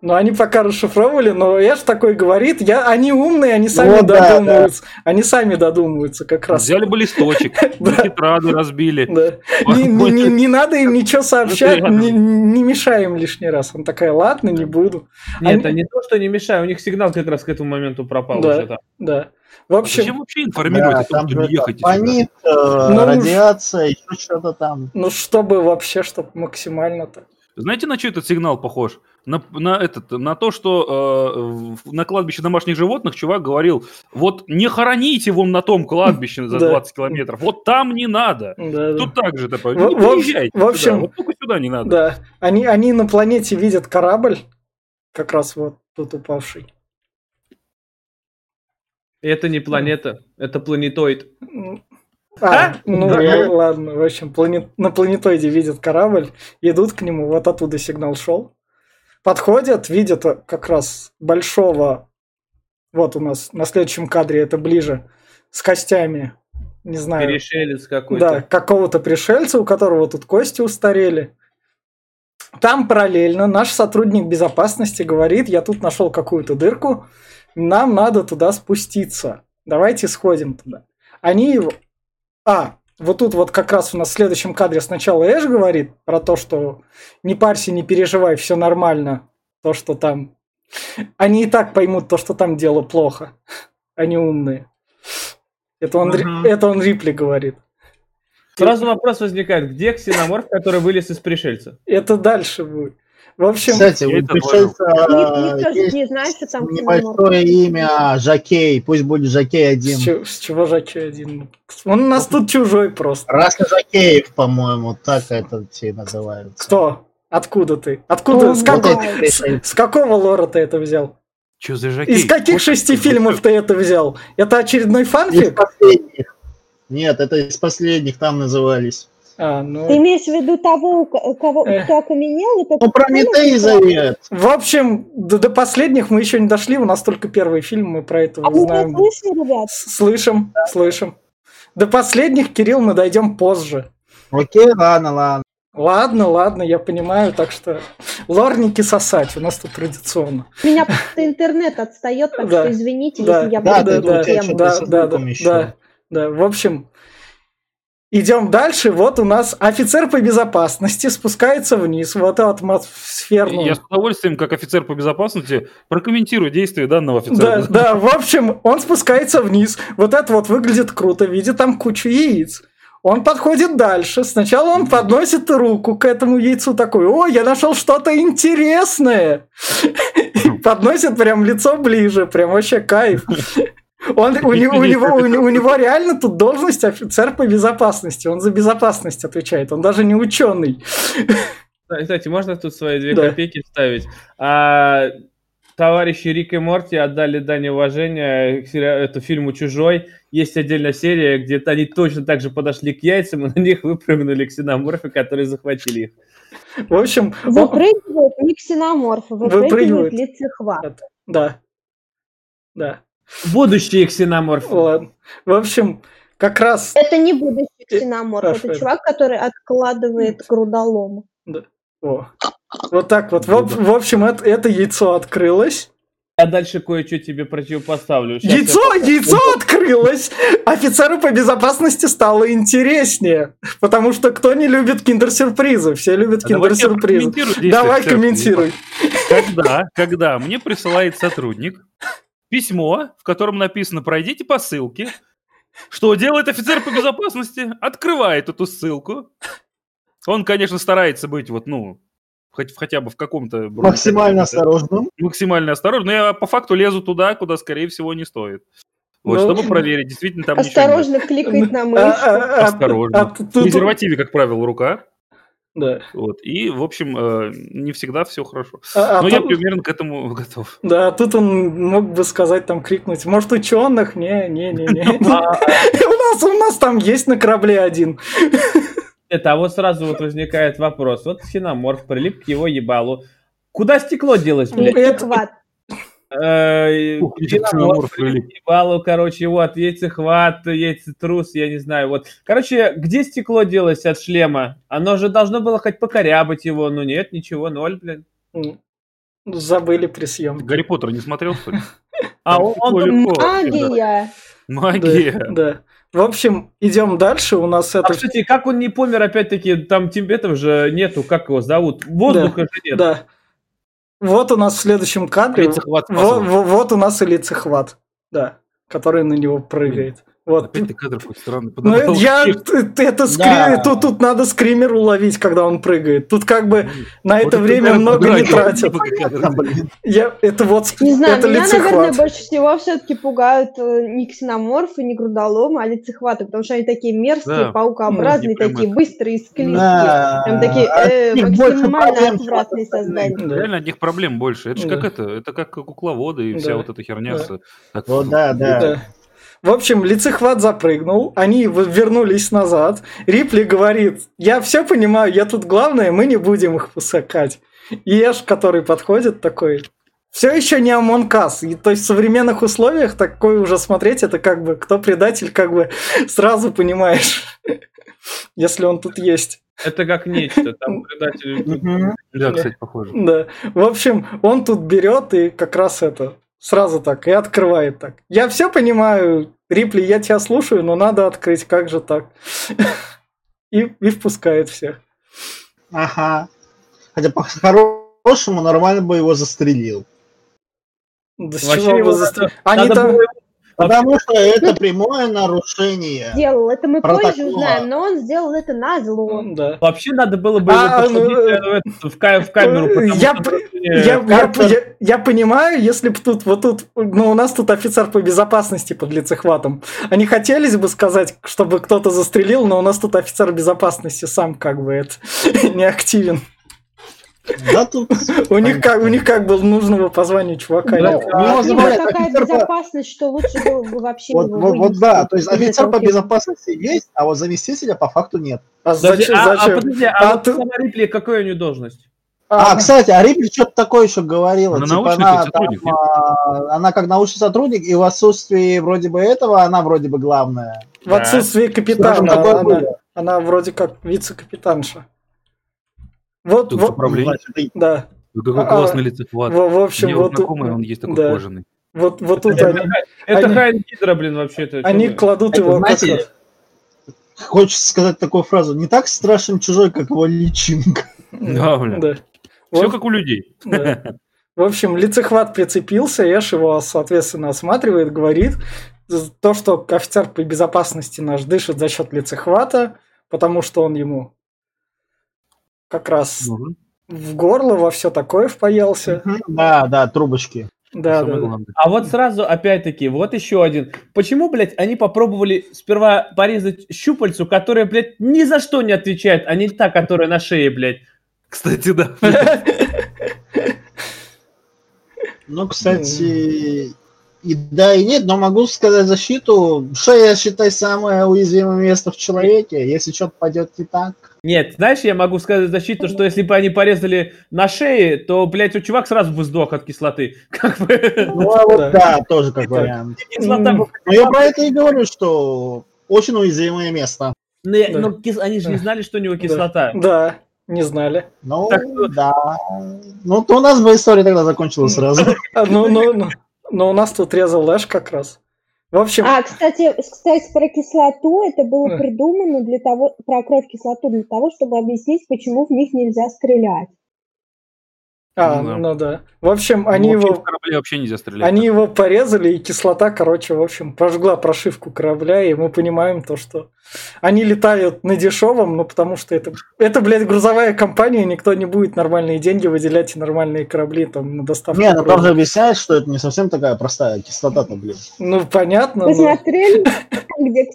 Ну, они пока расшифровывали, но я ж такой говорит, я, они умные, они сами вот, додумываются. Да, да. Они сами додумываются как раз. Взяли бы листочек, тетраду разбили. Не надо им ничего сообщать, не мешаем лишний раз. Он такая, ладно, не буду. Нет, это не то, что не мешаю, у них сигнал как раз к этому моменту пропал уже. Да. В общем, Зачем вообще информировать да, о том, что не ехать Панит, э, ну, радиация, еще что-то там. Ну, чтобы вообще, чтобы максимально-то. Знаете, на что этот сигнал похож? На, на, этот, на то, что э, на кладбище домашних животных чувак говорил, вот не хороните вон на том кладбище за 20 километров, вот там не надо. Тут так же такое, не приезжайте в общем, вот только сюда не надо. Да, они, они на планете видят корабль, как раз вот тут упавший. Это не планета, это планетоид. А, а? ну да. ладно, в общем, планет, на планетоиде видят корабль, идут к нему, вот оттуда сигнал шел. Подходят, видят как раз большого, вот у нас на следующем кадре это ближе, с костями, не знаю. Пришелец какой-то. Да, какого-то пришельца, у которого тут кости устарели. Там параллельно наш сотрудник безопасности говорит, я тут нашел какую-то дырку, нам надо туда спуститься. Давайте сходим туда. Они его... А, вот тут вот как раз у нас в следующем кадре сначала Эш говорит про то, что не парься, не переживай, все нормально. То, что там... Они и так поймут то, что там дело плохо. Они умные. Это он, uh-huh. это он Рипли говорит. Сразу вопрос возникает, где ксеноморф, который вылез из пришельца? Это дальше будет. В общем, Кстати, не что там небольшое имя Жакей, пусть будет Жакей один. С, чего, с чего Жакей один? Он у нас тут чужой просто. Раса Жакеев, по-моему, так это все называются. Кто? Откуда ты? Откуда? С, как... с, с какого лора ты это взял? Что за Жакей? Из каких вот шести фильмов ты это взял? Это очередной фанфик? Из последних. Нет, это из последних там назывались. А, ну... Ты имеешь в виду того, кого, кто окаменел? Это ну, Прометей завет. В общем, до, до последних мы еще не дошли, у нас только первый фильм, мы про это а знаем. Вы слышали, ребят? Слышим, да. слышим. До последних, Кирилл, мы дойдем позже. Окей, ладно, ладно. Ладно, ладно, я понимаю, так что лорники сосать у нас тут традиционно. Меня просто интернет отстает, так да. что извините, да. если я да, буду да, да, да, да, да, да, да, в общем, Идем дальше. Вот у нас офицер по безопасности спускается вниз в эту атмосферную. Я с удовольствием, как офицер по безопасности, прокомментирую действия данного офицера. Да, да, в общем, он спускается вниз. Вот это вот выглядит круто. Видит там кучу яиц. Он подходит дальше. Сначала он подносит руку к этому яйцу такой, о, я нашел что-то интересное. Подносит прям лицо ближе, прям вообще кайф. Он, у, него, у, него, у, у него реально тут должность офицер по безопасности. Он за безопасность отвечает. Он даже не ученый. Кстати, можно тут свои две да. копейки вставить? А, товарищи Рик и Морти отдали дань уважения к эту фильму «Чужой». Есть отдельная серия, где они точно так же подошли к яйцам, и на них выпрыгнули ксеноморфы, которые захватили их. В общем... Выпрыгивают не ксеноморфы, выпрыгивают лицехват. Да. Да. Будущие ксеноморфы. Ладно. В общем, как раз... Это не будущий ксеноморф, Хорошо. это чувак, который откладывает грудолом. Да. О. Вот так вот. В, в общем, это, это яйцо открылось. Я дальше кое-что тебе противопоставлю. Сейчас яйцо, я... яйцо открылось! Офицеру по безопасности стало интереснее. Потому что кто не любит киндер-сюрпризы? Все любят а киндер-сюрпризы. Давай комментируй. Когда, когда мне присылает сотрудник письмо, в котором написано «Пройдите по ссылке». Что делает офицер по безопасности? Открывает эту ссылку. Он, конечно, старается быть вот, ну, хоть, хотя бы в каком-то... Максимально осторожным. Максимально осторожным. Но я по факту лезу туда, куда, скорее всего, не стоит. Вот, ну, чтобы проверить, действительно там Осторожно кликать на мышку. А, а, а, Осторожно. В презервативе, как правило, рука. Да. Вот. И, в общем, э, не всегда все хорошо. А, а Но а я тут... примерно к этому готов. Да, тут он мог бы сказать, там, крикнуть, может, ученых? Не, не, не, не. У нас, у нас там есть на корабле один. Это, а вот сразу вот возникает вопрос. Вот ксеноморф прилип к его ебалу. Куда стекло делось, блядь? Это, Ебалу, короче, вот, яйцехват, яйцетрус, я не знаю, вот. Короче, где стекло делось от шлема? Оно же должно было хоть покорябать его, но нет, ничего, ноль, блин. Забыли при съемке. Гарри Поттер не смотрел, что ли? А он... Магия! Магия! Да. В общем, идем дальше. У нас это. А, кстати, как он не помер, опять-таки, там этого же нету, как его зовут? Воздуха же нет. Да. Вот у нас в следующем кадре. Вот, вот у нас и лицехват, да, который на него прыгает. Вот. Опять ты кадр какой странный Ну, я, это скри... да. тут, тут надо скример уловить, когда он прыгает. Тут как бы на вот это время много не тратят. Я, это вот Не знаю, это меня, лицехват. наверное, больше всего все-таки пугают э, не ксеноморфы, не грудоломы, а лицехваты, потому что они такие мерзкие, да. паукообразные, ну, такие быстрые, склизкие. Да. Прям такие э, максимально отвратные создания. Да. Реально от них проблем больше. Это же как это, это как кукловоды и вся вот эта херня. Да. да, да. В общем, лицехват запрыгнул, они вернулись назад. Рипли говорит, я все понимаю, я тут главное, мы не будем их посыкать. И Эш, который подходит, такой, все еще не Амонкас. И, то есть в современных условиях такое уже смотреть, это как бы кто предатель, как бы сразу понимаешь, если он тут есть. Это как нечто, там предатель. Да, кстати, похоже. Да. В общем, он тут берет и как раз это Сразу так, и открывает так. Я все понимаю, Рипли, я тебя слушаю, но надо открыть, как же так? И, и впускает всех. Ага. Хотя по-хорошему нормально бы его застрелил. Да с чего его застрелил? Они там... Потому что это прямое нарушение. Сделал, это мы протокола. позже узнаем, но он сделал это на зло. Да. Вообще надо было бы а, его ну, э, в, в камеру. Я, я, я, я, я понимаю, если бы тут, вот тут, ну у нас тут офицер по безопасности под лицехватом. Они хотелись бы сказать, чтобы кто-то застрелил, но у нас тут офицер безопасности сам как бы это не активен. Да, тут... у, них как, у них как бы нужного по званию чувака. Да, а, такая безопасность, что лучше было бы вообще вот, вот, вот да, то есть офицер по безопасности есть, а вот заместителя по факту нет. А зачем? А, зачем? а подожди, а, а вот ты... сама Рипли какая у нее должность? А, а, кстати, а Рипли что-то такое еще говорила. Она типа она, там, а, она как научный сотрудник, и в отсутствии вроде бы этого она вроде бы главная. В отсутствии капитана она, она, она вроде как вице-капитанша. Вот, Тут вот, управление. Да. Вы какой а, классный лицехват. В, в общем, Мне вот знакомый, он есть такой да. кожаный. Вот, вот тут это, они... Это Хайн Гидра, блин, вообще-то. Они кладут это, его... Знаете, хочется сказать такую фразу. Не так страшен чужой, как его личинка. Да, блин. Да. Все вот, как у людей. Да. В общем, лицехват прицепился, Эш его, соответственно, осматривает, говорит, то, что офицер по безопасности наш дышит за счет лицехвата, потому что он ему как раз угу. в горло, во все такое впаялся. Да, да, трубочки. Да, да, да. А вот сразу, опять-таки, вот еще один. Почему, блядь, они попробовали сперва порезать щупальцу, которая, блядь, ни за что не отвечает, а не та, которая на шее, блядь? Кстати, да. Ну, кстати, и да, и нет, но могу сказать защиту. Шея, считай, самое уязвимое место в человеке. Если что-то пойдет не так, нет, знаешь, я могу сказать защиту, что если бы они порезали на шее, то, блядь, у чувак сразу бы сдох от кислоты. Как бы... Ну, а вот да, тоже как вариант. Кислота Но я про это и говорю, что очень уязвимое место. Но, но кис... они же не знали, что у него кислота. Да, не знали. Ну, да. Ну, то у нас бы история тогда закончилась сразу. Ну, ну, ну. Но у нас тут резал Лэш как раз. В общем... А, кстати, кстати, про кислоту это было придумано для того, про кровь кислоту для того, чтобы объяснить, почему в них нельзя стрелять. А, ну да. ну да. В общем, они ну, его... вообще нельзя стрелять. Они его порезали, и кислота, короче, в общем, пожгла прошивку корабля, и мы понимаем то, что они летают на дешевом, ну потому что это, это, блядь, грузовая компания, никто не будет нормальные деньги выделять и нормальные корабли там на доставку. Не, ну там же объясняет, что это не совсем такая простая кислота-то, блин. Ну, понятно. Вы но... смотрели, где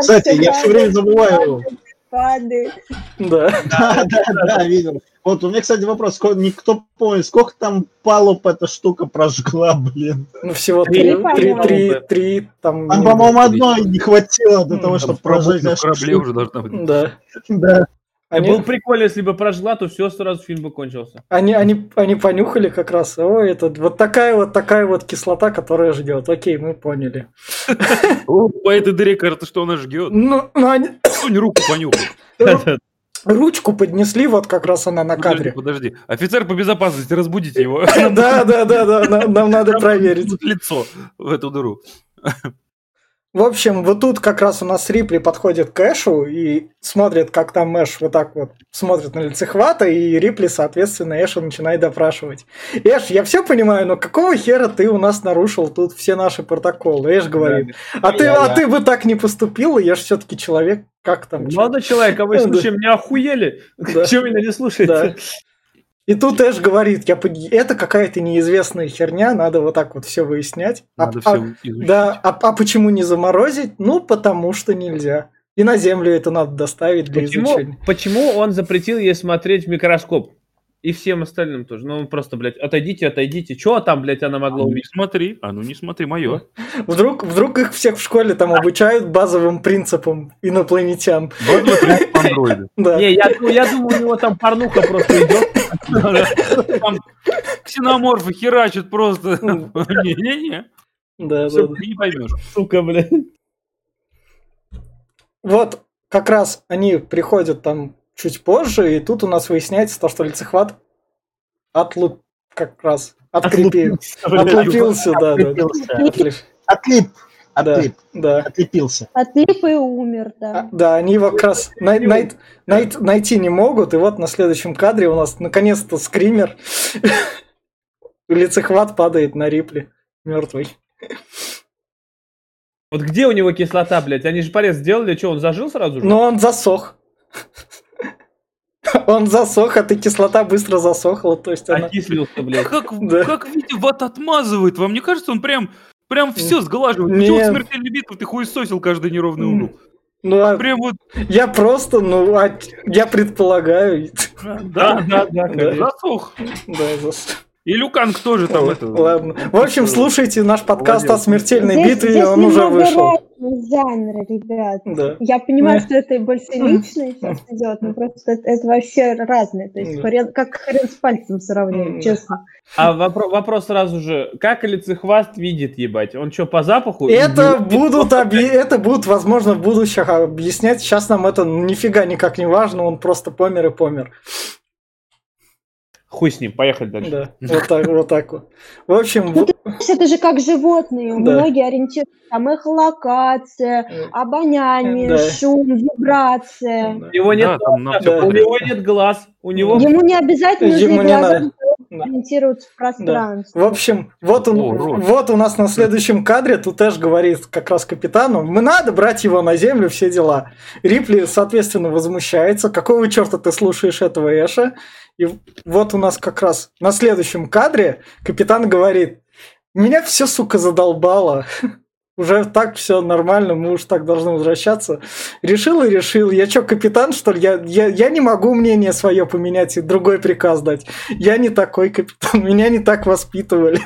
Кстати, я все время забываю падает. Да. Да, да, да, видел. Вот у меня, кстати, вопрос. Никто помнит, сколько там палуб эта штука прожгла, блин? Ну, всего три, три, три, три, там... Там, по-моему, одной не хватило для того, чтобы прожечь. корабле уже должна быть. Да. Да. Они... Было прикольно, если бы прожгла, то все, сразу фильм бы кончился. Они, они, они понюхали как раз, о, это вот такая вот такая вот кислота, которая ждет. Окей, мы поняли. По этой дыре кажется, что она ждет. Ну, ну они... Сунь руку понюхай. Ручку поднесли, вот как раз она на кадре. Подожди, офицер по безопасности, разбудите его. Да, да, да, да, нам надо проверить. Лицо в эту дыру. В общем, вот тут как раз у нас Рипли подходит к Эшу и смотрит, как там Эш вот так вот смотрит на лицехвата, и Рипли, соответственно, Эша начинает допрашивать. Эш, я все понимаю, но какого хера ты у нас нарушил тут все наши протоколы? Эш говорит, а ты, а ты бы так не поступил, я же все-таки человек, как там? Ладно, человек, а вы слушаем, меня охуели? Чего меня не слушаете? И тут Эш говорит, я, это какая-то неизвестная херня, надо вот так вот все выяснять. А надо а, все изучить. Да, а, а почему не заморозить? Ну, потому что нельзя. И на Землю это надо доставить для почему, изучения. Почему он запретил ей смотреть в микроскоп? И всем остальным тоже. Ну, просто, блядь, отойдите, отойдите. Чего там, блядь, она могла а ну, увидеть? Не смотри, а ну не смотри, мое. Вдруг, вдруг их всех в школе там обучают базовым принципам инопланетян. Не, я, я думаю, у него там порнуха просто идет. Там ксеноморфы херачат просто. Не-не-не. Да, да. Не поймешь. Сука, блядь. Вот как раз они приходят там чуть позже, и тут у нас выясняется то, что лицехват отлуп как раз Открепился. Отлепился, да, да. Отлип. Отлип. Да. Отлепился. Отлип и умер, да. А, да, они его как раз най- най- най- найти не могут, и вот на следующем кадре у нас наконец-то скример. Лицехват падает на Рипли, мертвый. Вот где у него кислота, блядь? Они же порез сделали, что, он зажил сразу же? Но он засох. Он засох, а ты кислота быстро засохла, то есть она... Окислился, блядь. Как, Да. как Витя вот отмазывает? Вам не кажется, он прям, прям все сглаживает? Нет. Почему в смертельной битве ты хуесосил каждый неровный угол? Ну, а Прям вот я просто, ну, а я предполагаю. Да, да, да, конечно. засох. Да, засох. И Люканг тоже там это... Ладно. В общем, слушайте наш подкаст о смертельной Здесь- битве, здесь он уже вышел. жанры, ребят. Да. Я понимаю, Да. что это больше личное сейчас идет, но просто это, это вообще разное. То есть Да. хрен- как хрен с пальцем сравнивать, Да. честно. А вопро- вопрос сразу же, как лицехваст видит, ебать? Он что, по запаху? Это будут, объ- это будут, возможно, в будущем объяснять. Сейчас нам это нифига никак не важно, он просто помер и помер. Хуй с ним, поехали дальше. Да, вот так вот. Так вот. В общем, Ну, ты это же как животные. Да. Многие ориентируются, там эхолокация, обоняние, Да. шум, вибрация. У него нет, Да, там глаз, всё у подряд. него нет глаз, у него... Ему не обязательно нужны Ему не чтобы ориентироваться в пространстве. В общем, вот, он, О, вот у нас на следующем кадре тут Эш говорит как раз капитану, мы надо брать его на землю, все дела. Рипли, соответственно, возмущается, какого черта ты слушаешь этого Эша? И вот у нас как раз на следующем кадре капитан говорит, меня все, сука, задолбало. Уже так все нормально, мы уж так должны возвращаться. Решил и решил. Я что, капитан, что ли? Я, я, я не могу мнение свое поменять и другой приказ дать. Я не такой капитан, меня не так воспитывали.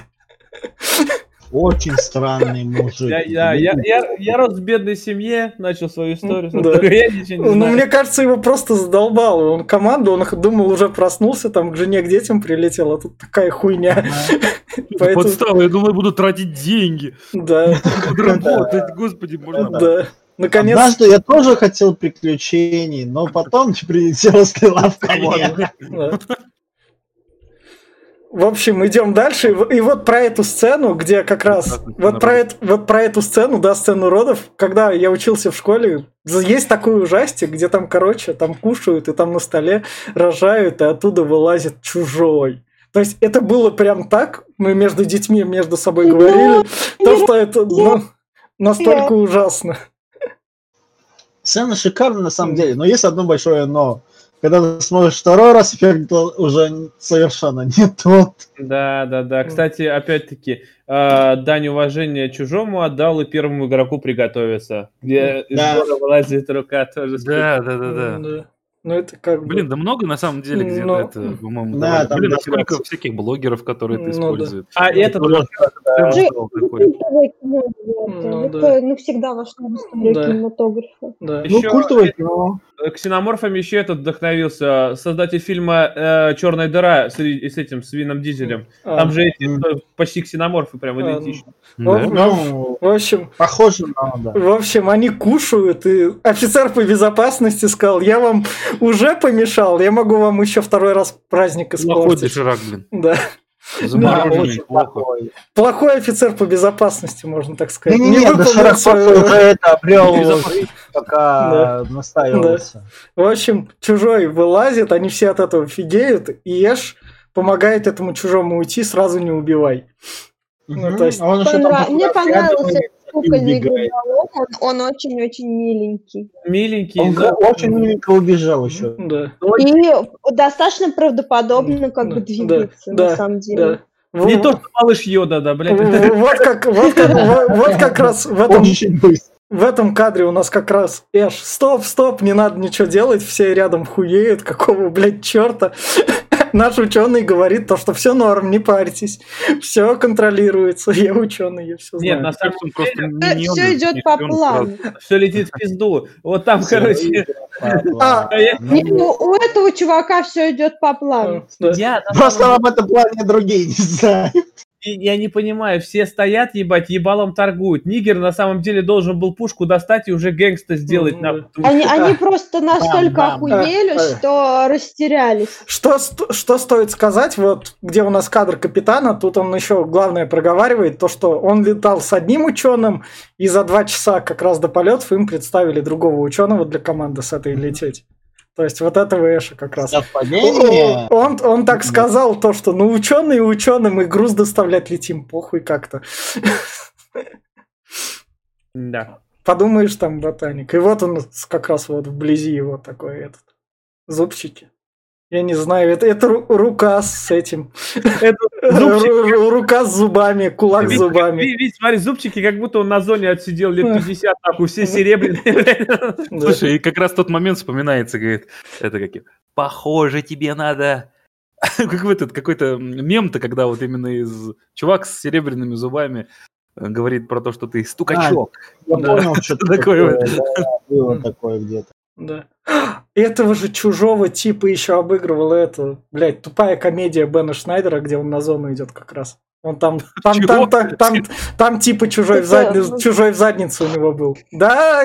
Очень странный мужик. Я, я, я, я, я рос в бедной семье, начал свою историю. Да. Я ничего не Ну, знаю. мне кажется, его просто задолбало. Он команду, он думал, уже проснулся, там к жене, к детям прилетел, а тут такая хуйня. Поэтому, Подстава, я думаю, буду тратить деньги. да, работать, господи, можно... да. Наконец, Однажды я тоже хотел приключений, но потом прилетела стрела в колено. В общем, идем дальше. И вот про эту сцену, где как раз... Вот про, это, вот про эту сцену, да, сцену родов, когда я учился в школе, есть такой ужастик, где там, короче, там кушают, и там на столе рожают, и оттуда вылазит чужой. То есть это было прям так, мы между детьми между собой говорили, то, что это ну, настолько ужасно. Сцена шикарная на самом деле, но есть одно большое но. Когда ты смотришь второй раз, эффект уже совершенно не тот. Да, да, да. Кстати, опять-таки, э, дань уважения чужому отдал и первому игроку приготовиться. Где из Да. города вылазит рука тоже. Да, да, да, да. Да. Ну это как бы... Блин, да много на самом деле где-то Ну, это, по-моему, да, там Блин, а достаточно. сколько всяких блогеров, которые это Ну, да. используют. А этот Тоже- Сцену Же- стал такой. Культовое кино, ребята. Ну, это да. навсегда вошло в историю Да. кинематографа. Да. Ну, Еще культовое кино. Э, ксеноморфами еще этот вдохновился. Создатель фильма э, Черная дыра с, с этим, с Вином Дизелем. А, Там же эти э, почти ксеноморфы прям А, идентичны. ну, Да. Ну, В общем, похоже на, да. В общем, они кушают, и офицер по безопасности сказал, я вам уже помешал, я могу вам еще второй раз праздник испортить. доширак, блин. Да. Замороженный, очень плохо. плохой. Плохой офицер по безопасности, можно так сказать. Не-не-не, выполнил Доширак свою- просто уже это обрел жизнь, пока настаивался. В общем, чужой вылазит, они все от этого фигеют, и Эш помогает этому чужому уйти, сразу не убивай. Ну, то есть- А он еще Понрав- там Мне понравился кукольный гриболов, он, очень-очень миленький. Миленький. Он да. очень миленько убежал еще. Да, И достаточно правдоподобно как бы Да, двигается, да, на самом деле. да. Не В- то, что малыш Йода, да, блядь. Вот как, вот как, вот- вот как раз в этом. В этом кадре у нас как раз Эш, стоп, стоп, не надо ничего делать, все рядом хуеют, какого, блядь, черта. Наш ученый говорит то, что все норм, не парьтесь, все контролируется, я ученый, я все Нет, знаю. на самом Он просто деле, миньон, Все идет по плану. все летит в пизду. Вот там, короче, А, а я- Не, ну, у этого чувака все идет по плану. Да. я Просто об этом плане другие не знают. Я не понимаю, все стоят, ебать, ебалом торгуют. Нигер на самом деле должен был пушку достать и уже гэнгста сделать. Mm-hmm. Они, они просто настолько да, охуели, да. что растерялись. Что, что стоит сказать, вот где у нас кадр капитана, тут он еще главное проговаривает, то, что он летал с одним ученым, и за два часа как раз до полетов им представили другого ученого для команды с этой лететь. То есть вот этого Эша как раз. Совпадение? Он, он так сказал то, что ну ученые ученым и груз доставлять летим, похуй как-то. Да. Подумаешь, там ботаник. И вот он как раз вот вблизи его такой этот. Зубчики. Я не знаю, это, это рука с этим. рука с зубами, кулак с зубами. Видишь, смотри, зубчики, как будто он на зоне отсидел лет 50, нахуй, все серебряные. Слушай, и как раз тот момент вспоминается, говорит, это какие, похоже, тебе надо как в этот какой-то мем-то, когда вот именно из чувак с серебряными зубами э, говорит про то, что ты стукачок. А, я понял, что такое. Было такое где-то. Да. Этого же чужого типа еще обыгрывал это, блядь, тупая комедия Бена Шнайдера, где он на зону идет как раз. Он там, там, там, там, там, там, типа чужой в, задницу, чужой в задницу у него был. Да,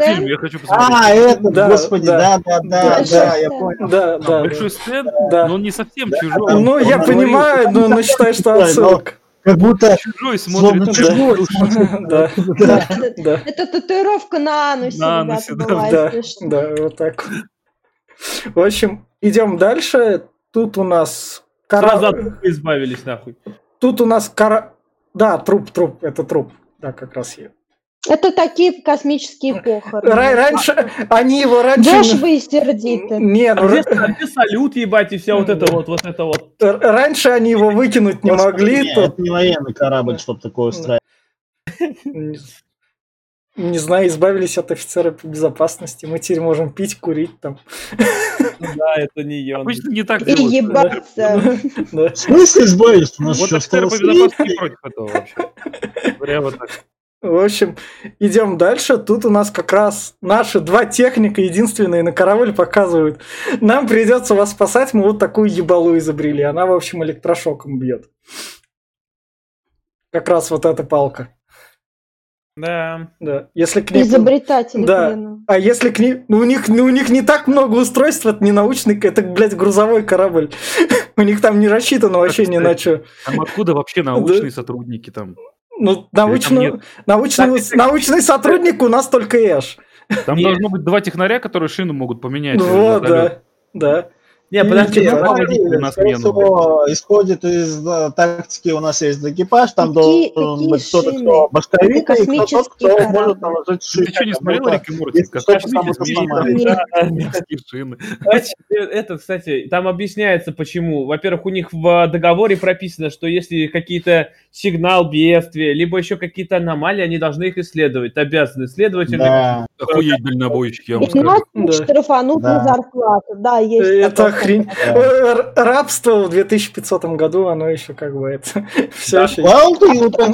фильм, я хочу посмотреть. А, это, да, господи, да, да, да, да, я понял. Да, да. Большой стенд, но не совсем чужой. Ну, я понимаю, но считай, что отсылка. Как будто чужой смотрит. Чужой Да, да, да. Это татуировка на анусе, на анусе, да, да, вот так. В общем, идем дальше. Тут у нас корабль. избавились нахуй. Тут у нас кора... Да, труп, труп, это труп. Да, как раз я. Это такие космические похороны. Раньше, они его раньше... Дешево и сердито. Нет, а где, а где салют, ебать, и вся вот это вот, вот это вот. Раньше они его выкинуть не могли. Нет, то... это не военный корабль, чтобы такое устраивать. Не знаю, избавились от офицера по безопасности. Мы теперь можем пить, курить там. Да, это не я. Обычно не так И ебаться. В смысле избавились? У нас вот офицеры по безопасности против этого вообще. Прямо так. В общем, идем дальше. Тут у нас как раз наши два техника, единственные на корабль, показывают. Нам придется вас спасать, мы вот такую ебалу изобрели. Она, в общем, электрошоком бьет. Как раз вот эта палка. Да. Да. Если к ней... Изобретатели. Да. Блин. А если к ней... Ну, у них, ну, у них не так много устройств, это не научный, это, блядь, грузовой корабль. у них там не рассчитано вообще ни на что. Там откуда вообще научные сотрудники там? Ну, научный, научный, так, научный сотрудник у нас только Эш. Там Нет. должно быть два технаря, которые шину могут поменять. Вот, да, да. Не, подожди, на смену. исходит из да, тактики, у нас есть экипаж, там какие, должен быть кто-то, кто башковик, и кто-то, кто может наложить шины. Ты что, не смотрел Рик и Морти? шины. Это, кстати, там объясняется, почему. Во-первых, у них в договоре прописано, что если какие-то сигнал бедствия, либо еще какие-то аномалии, они должны их исследовать, обязаны исследовать. Да. Охуеть дальнобойщики, я вам скажу. штрафанут на зарплату, да, есть. Это хрень. Рабство в 2500 году, оно еще как бы это... Все еще...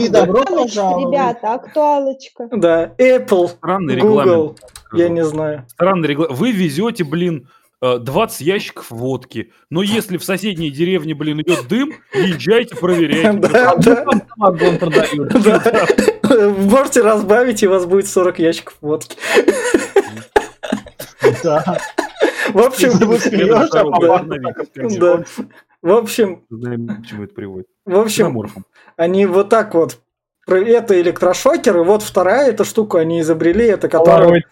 добро Ребята, актуалочка. Да, Apple, Google, я не знаю. Странный регламент. Вы везете, блин, 20 э, ящиков водки. Но если в соседней деревне, блин, идет дым, езжайте, проверяйте. Да, да. Можете разбавить, и у вас будет 40 ящиков водки. Да. В общем. В общем, знаем, к чему это приводит. В общем, они вот так вот это электрошокеры. Вот вторая эта штука они изобрели, это которая...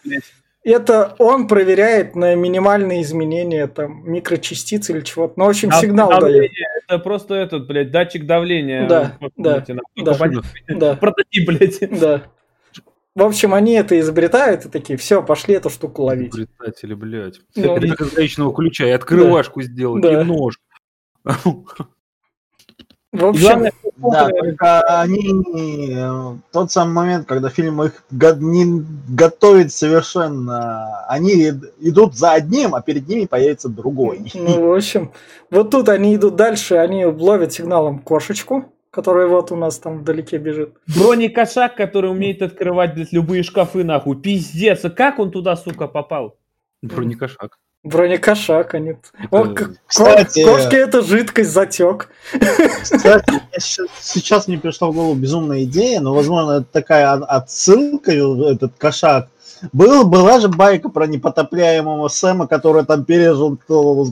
Это он проверяет на минимальные изменения, там, микрочастиц или чего-то. Ну, в общем, сигнал дает. Это просто этот, блядь, датчик давления. Да, да, да, да. Прототип, блядь. Да. В общем, они это изобретают и такие, все, пошли эту штуку ловить. Изобретатели, блядь. Ну, это как из гаечного ключа, и открывашку да. сделать, да. и нож. В общем, да, только они тот самый момент, когда фильм их не готовит совершенно, они идут за одним, а перед ними появится другой. Ну, в общем, вот тут они идут дальше, они ловят сигналом кошечку, который вот у нас там вдалеке бежит. Бронекошак, который умеет открывать блядь, любые шкафы, нахуй. Пиздец, а как он туда, сука, попал? Бронекошак. Бронекошак, они... Это... Кстати... Кошки это жидкость, затек. Кстати, сейчас, сейчас мне пришла в голову безумная идея, но, возможно, это такая отсылка, этот кошак. Был, была же байка про непотопляемого Сэма, который там пережил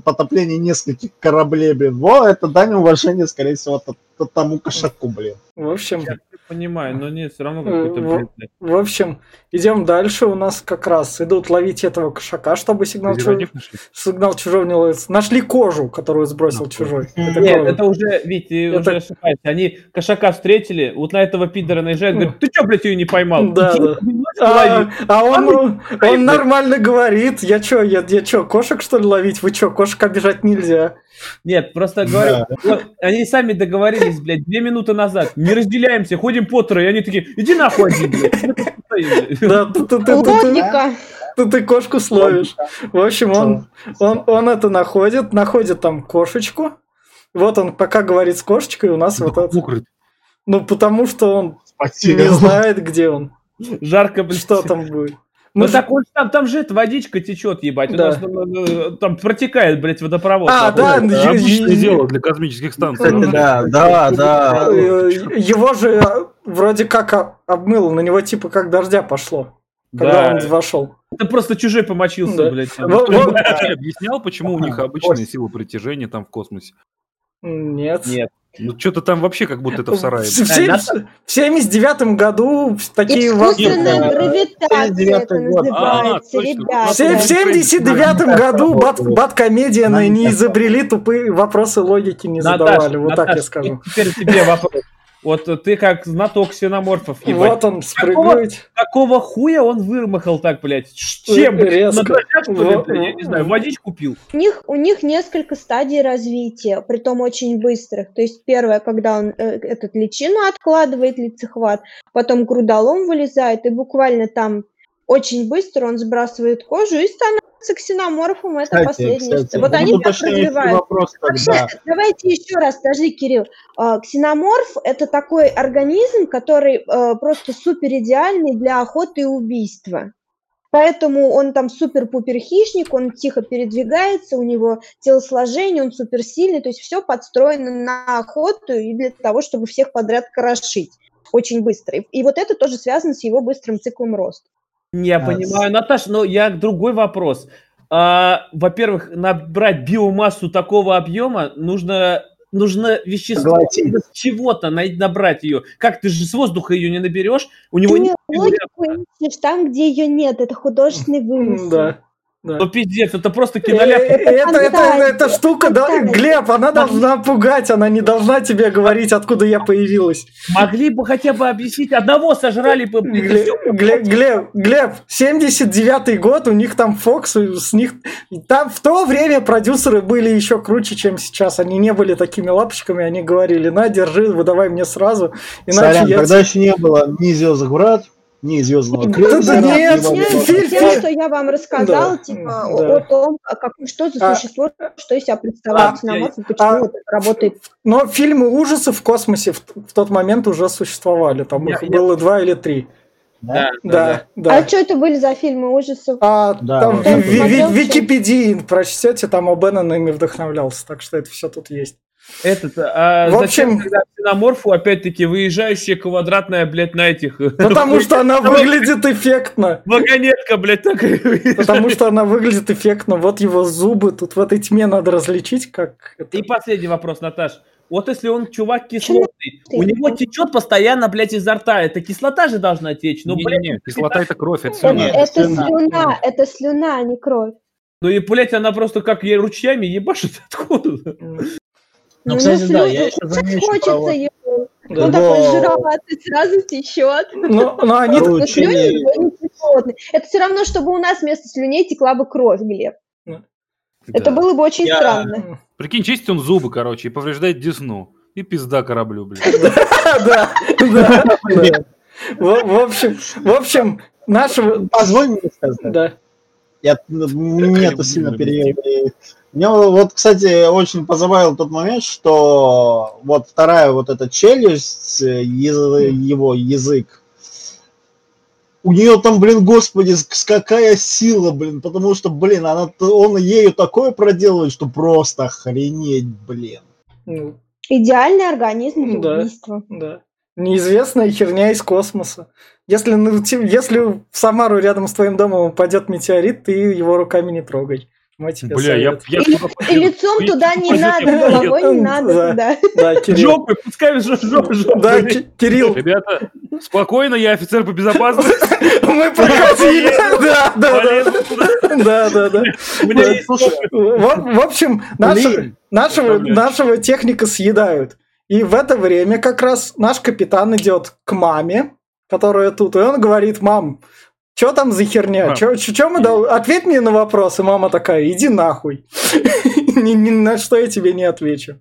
потопление нескольких кораблей, блин. Во, это дань уважения, скорее всего, тому кошаку, блин. В общем, понимаю, но нет, все равно какой-то бред. В, в общем, идем дальше. У нас как раз идут ловить этого кошака, чтобы сигнал, чуж... сигнал чужого не ловится. Нашли кожу, которую сбросил а, чужой. Это нет, кровь. это уже, Вить, ты это... уже ошибаешься. Они кошака встретили, вот на этого пидора наезжают, говорят, ты что, блядь, ее не поймал? Да, да. А, а он, он, он нормально говорит, я что, я, я что, кошек что ли ловить? Вы что, кошек обижать нельзя? Нет, просто говорю, вот, они сами договорились, блядь, две минуты назад. Не разделяемся, ходим по трое. И они такие, иди нахуй один, блядь. Да, ты, ты кошку словишь. В общем, он, он, он это находит, находит там кошечку. Вот он пока говорит с кошечкой, у нас вот это. Ну, потому что он не знает, где он. Жарко, блядь. Что там будет. Ну так он там, там же эта водичка течет, ебать. Да. У нас ну, ну, ну, там протекает, блядь, водопровод. А, да, это обычное дело для космических станций. Да, да, да. Его же вроде как обмыло, на него типа как дождя пошло. Когда он вошел. Это просто чужой помочился, да. блядь. Объяснял, почему у них обычная сила притяжения там в космосе? Нет. Нет. Ну, что-то там вообще как будто это в сарае. В, в, в 79 году такие... Искусственная гравитация это называется, ребята. В 79 году бат-комедия не изобрели, тупые вопросы логики не задавали. Вот так я скажу. Теперь тебе вопрос. Вот ты как знаток ксеноморфов, ебать. Вот он спрыгивает. Какого, какого хуя он вымахал так, блядь? Чем, блядь? На дрожжах, что ли, блядь? Я не знаю, водичку пил. У них, у них несколько стадий развития, притом очень быстрых. То есть первое, когда он э, этот личину откладывает, лицехват, потом грудолом вылезает, и буквально там очень быстро он сбрасывает кожу и становится ксеноморфом это кстати, последнее. Кстати, вот они так развивают. Вопрос Вообще, давайте еще раз, подожди, Кирилл. А, ксеноморф – это такой организм, который а, просто супер идеальный для охоты и убийства. Поэтому он там супер-пупер хищник, он тихо передвигается, у него телосложение, он суперсильный, то есть все подстроено на охоту и для того, чтобы всех подряд крошить очень быстро. И вот это тоже связано с его быстрым циклом роста. Я а, понимаю, с... Наташа, но я другой вопрос. А, во-первых, набрать биомассу такого объема нужно нужно вещество чего-то набрать ее. Как ты же с воздуха ее не наберешь? У него ты нет логику ищешь там, где ее нет. Это художественный вымысел. Да. Да. Ну пиздец, это просто киноляп. Это, это, это, эта штука, да, Глеб, она должна пугать, она не должна тебе говорить, откуда я появилась. Могли бы хотя бы объяснить, одного сожрали бы. Глеб, Глеб, Глеб, 79-й год, у них там Фокс, с них... Там в то время продюсеры были еще круче, чем сейчас. Они не были такими лапочками, они говорили, на, держи, выдавай мне сразу. Иначе Сорян, я... тогда еще не было ни «Звездных врат», не звездного крейсера. Нет, тем, что я вам рассказал, типа, о том, как, что за а, существо, что из себя представляет ксеноморф, и почему а, это работает. Но фильмы ужасов в космосе в, тот момент уже существовали. Там их было два или три. Да, да, да. А что это были за фильмы ужасов? А, да, там в, в, в Википедии прочтете, там О'Беннон ими вдохновлялся, так что это все тут есть. Этот, а в общем, зачем ксеноморфу, опять-таки, выезжающая квадратная, блядь, на этих... Потому что она выглядит эффектно. Вагонетка, блядь, такая. Потому что она выглядит эффектно. Вот его зубы, тут в этой тьме надо различить, как... И последний вопрос, Наташ. Вот если он чувак кислотный, у него течет постоянно, блядь, изо рта. Это кислота же должна течь. Ну, блядь, не, кислота это кровь, это слюна. Это, это слюна, это слюна, а не кровь. Ну и, блядь, она просто как ей ручьями ебашит откуда. Ну, ну, кстати, да, я еще замечу хочется про... ему. Да. Он такой жироватый, сразу течет. Но, но они Это все равно, чтобы у нас вместо слюней текла бы кровь, Глеб. Да. Это было бы очень я... странно. Прикинь, чистит он зубы, короче, и повреждает десну. И пизда кораблю, блин. Да, да, В общем, в общем, нашего... Позволь мне сказать. Да. Я, мне это сильно пере... Мне вот, кстати, очень позабавил тот момент, что вот вторая вот эта челюсть, э, его язык, у нее там, блин, господи, какая сила, блин, потому что, блин, она, он ею такое проделывает, что просто охренеть, блин. Ну, Идеальный организм для да, убийства. Да. Неизвестная херня из космоса. Если, если в Самару рядом с твоим домом упадет метеорит, ты его руками не трогай. Мой тебе Бля, я, я, и, и лицом туда не надо, головой не надо да, туда. Да, Кирилл. Жопой, пускай жопой. Да, Кирилл. Ребята, спокойно, я офицер по безопасности. Мы проходили. Да, да, да. Да, да, да. В общем, нашего, нашего техника съедают. И в это время как раз наш капитан идет к маме, которая тут, и он говорит, мам, что там за херня? Чё, чё мы дал? Ответь мне на вопрос. И мама такая, иди нахуй. ни, ни на что я тебе не отвечу.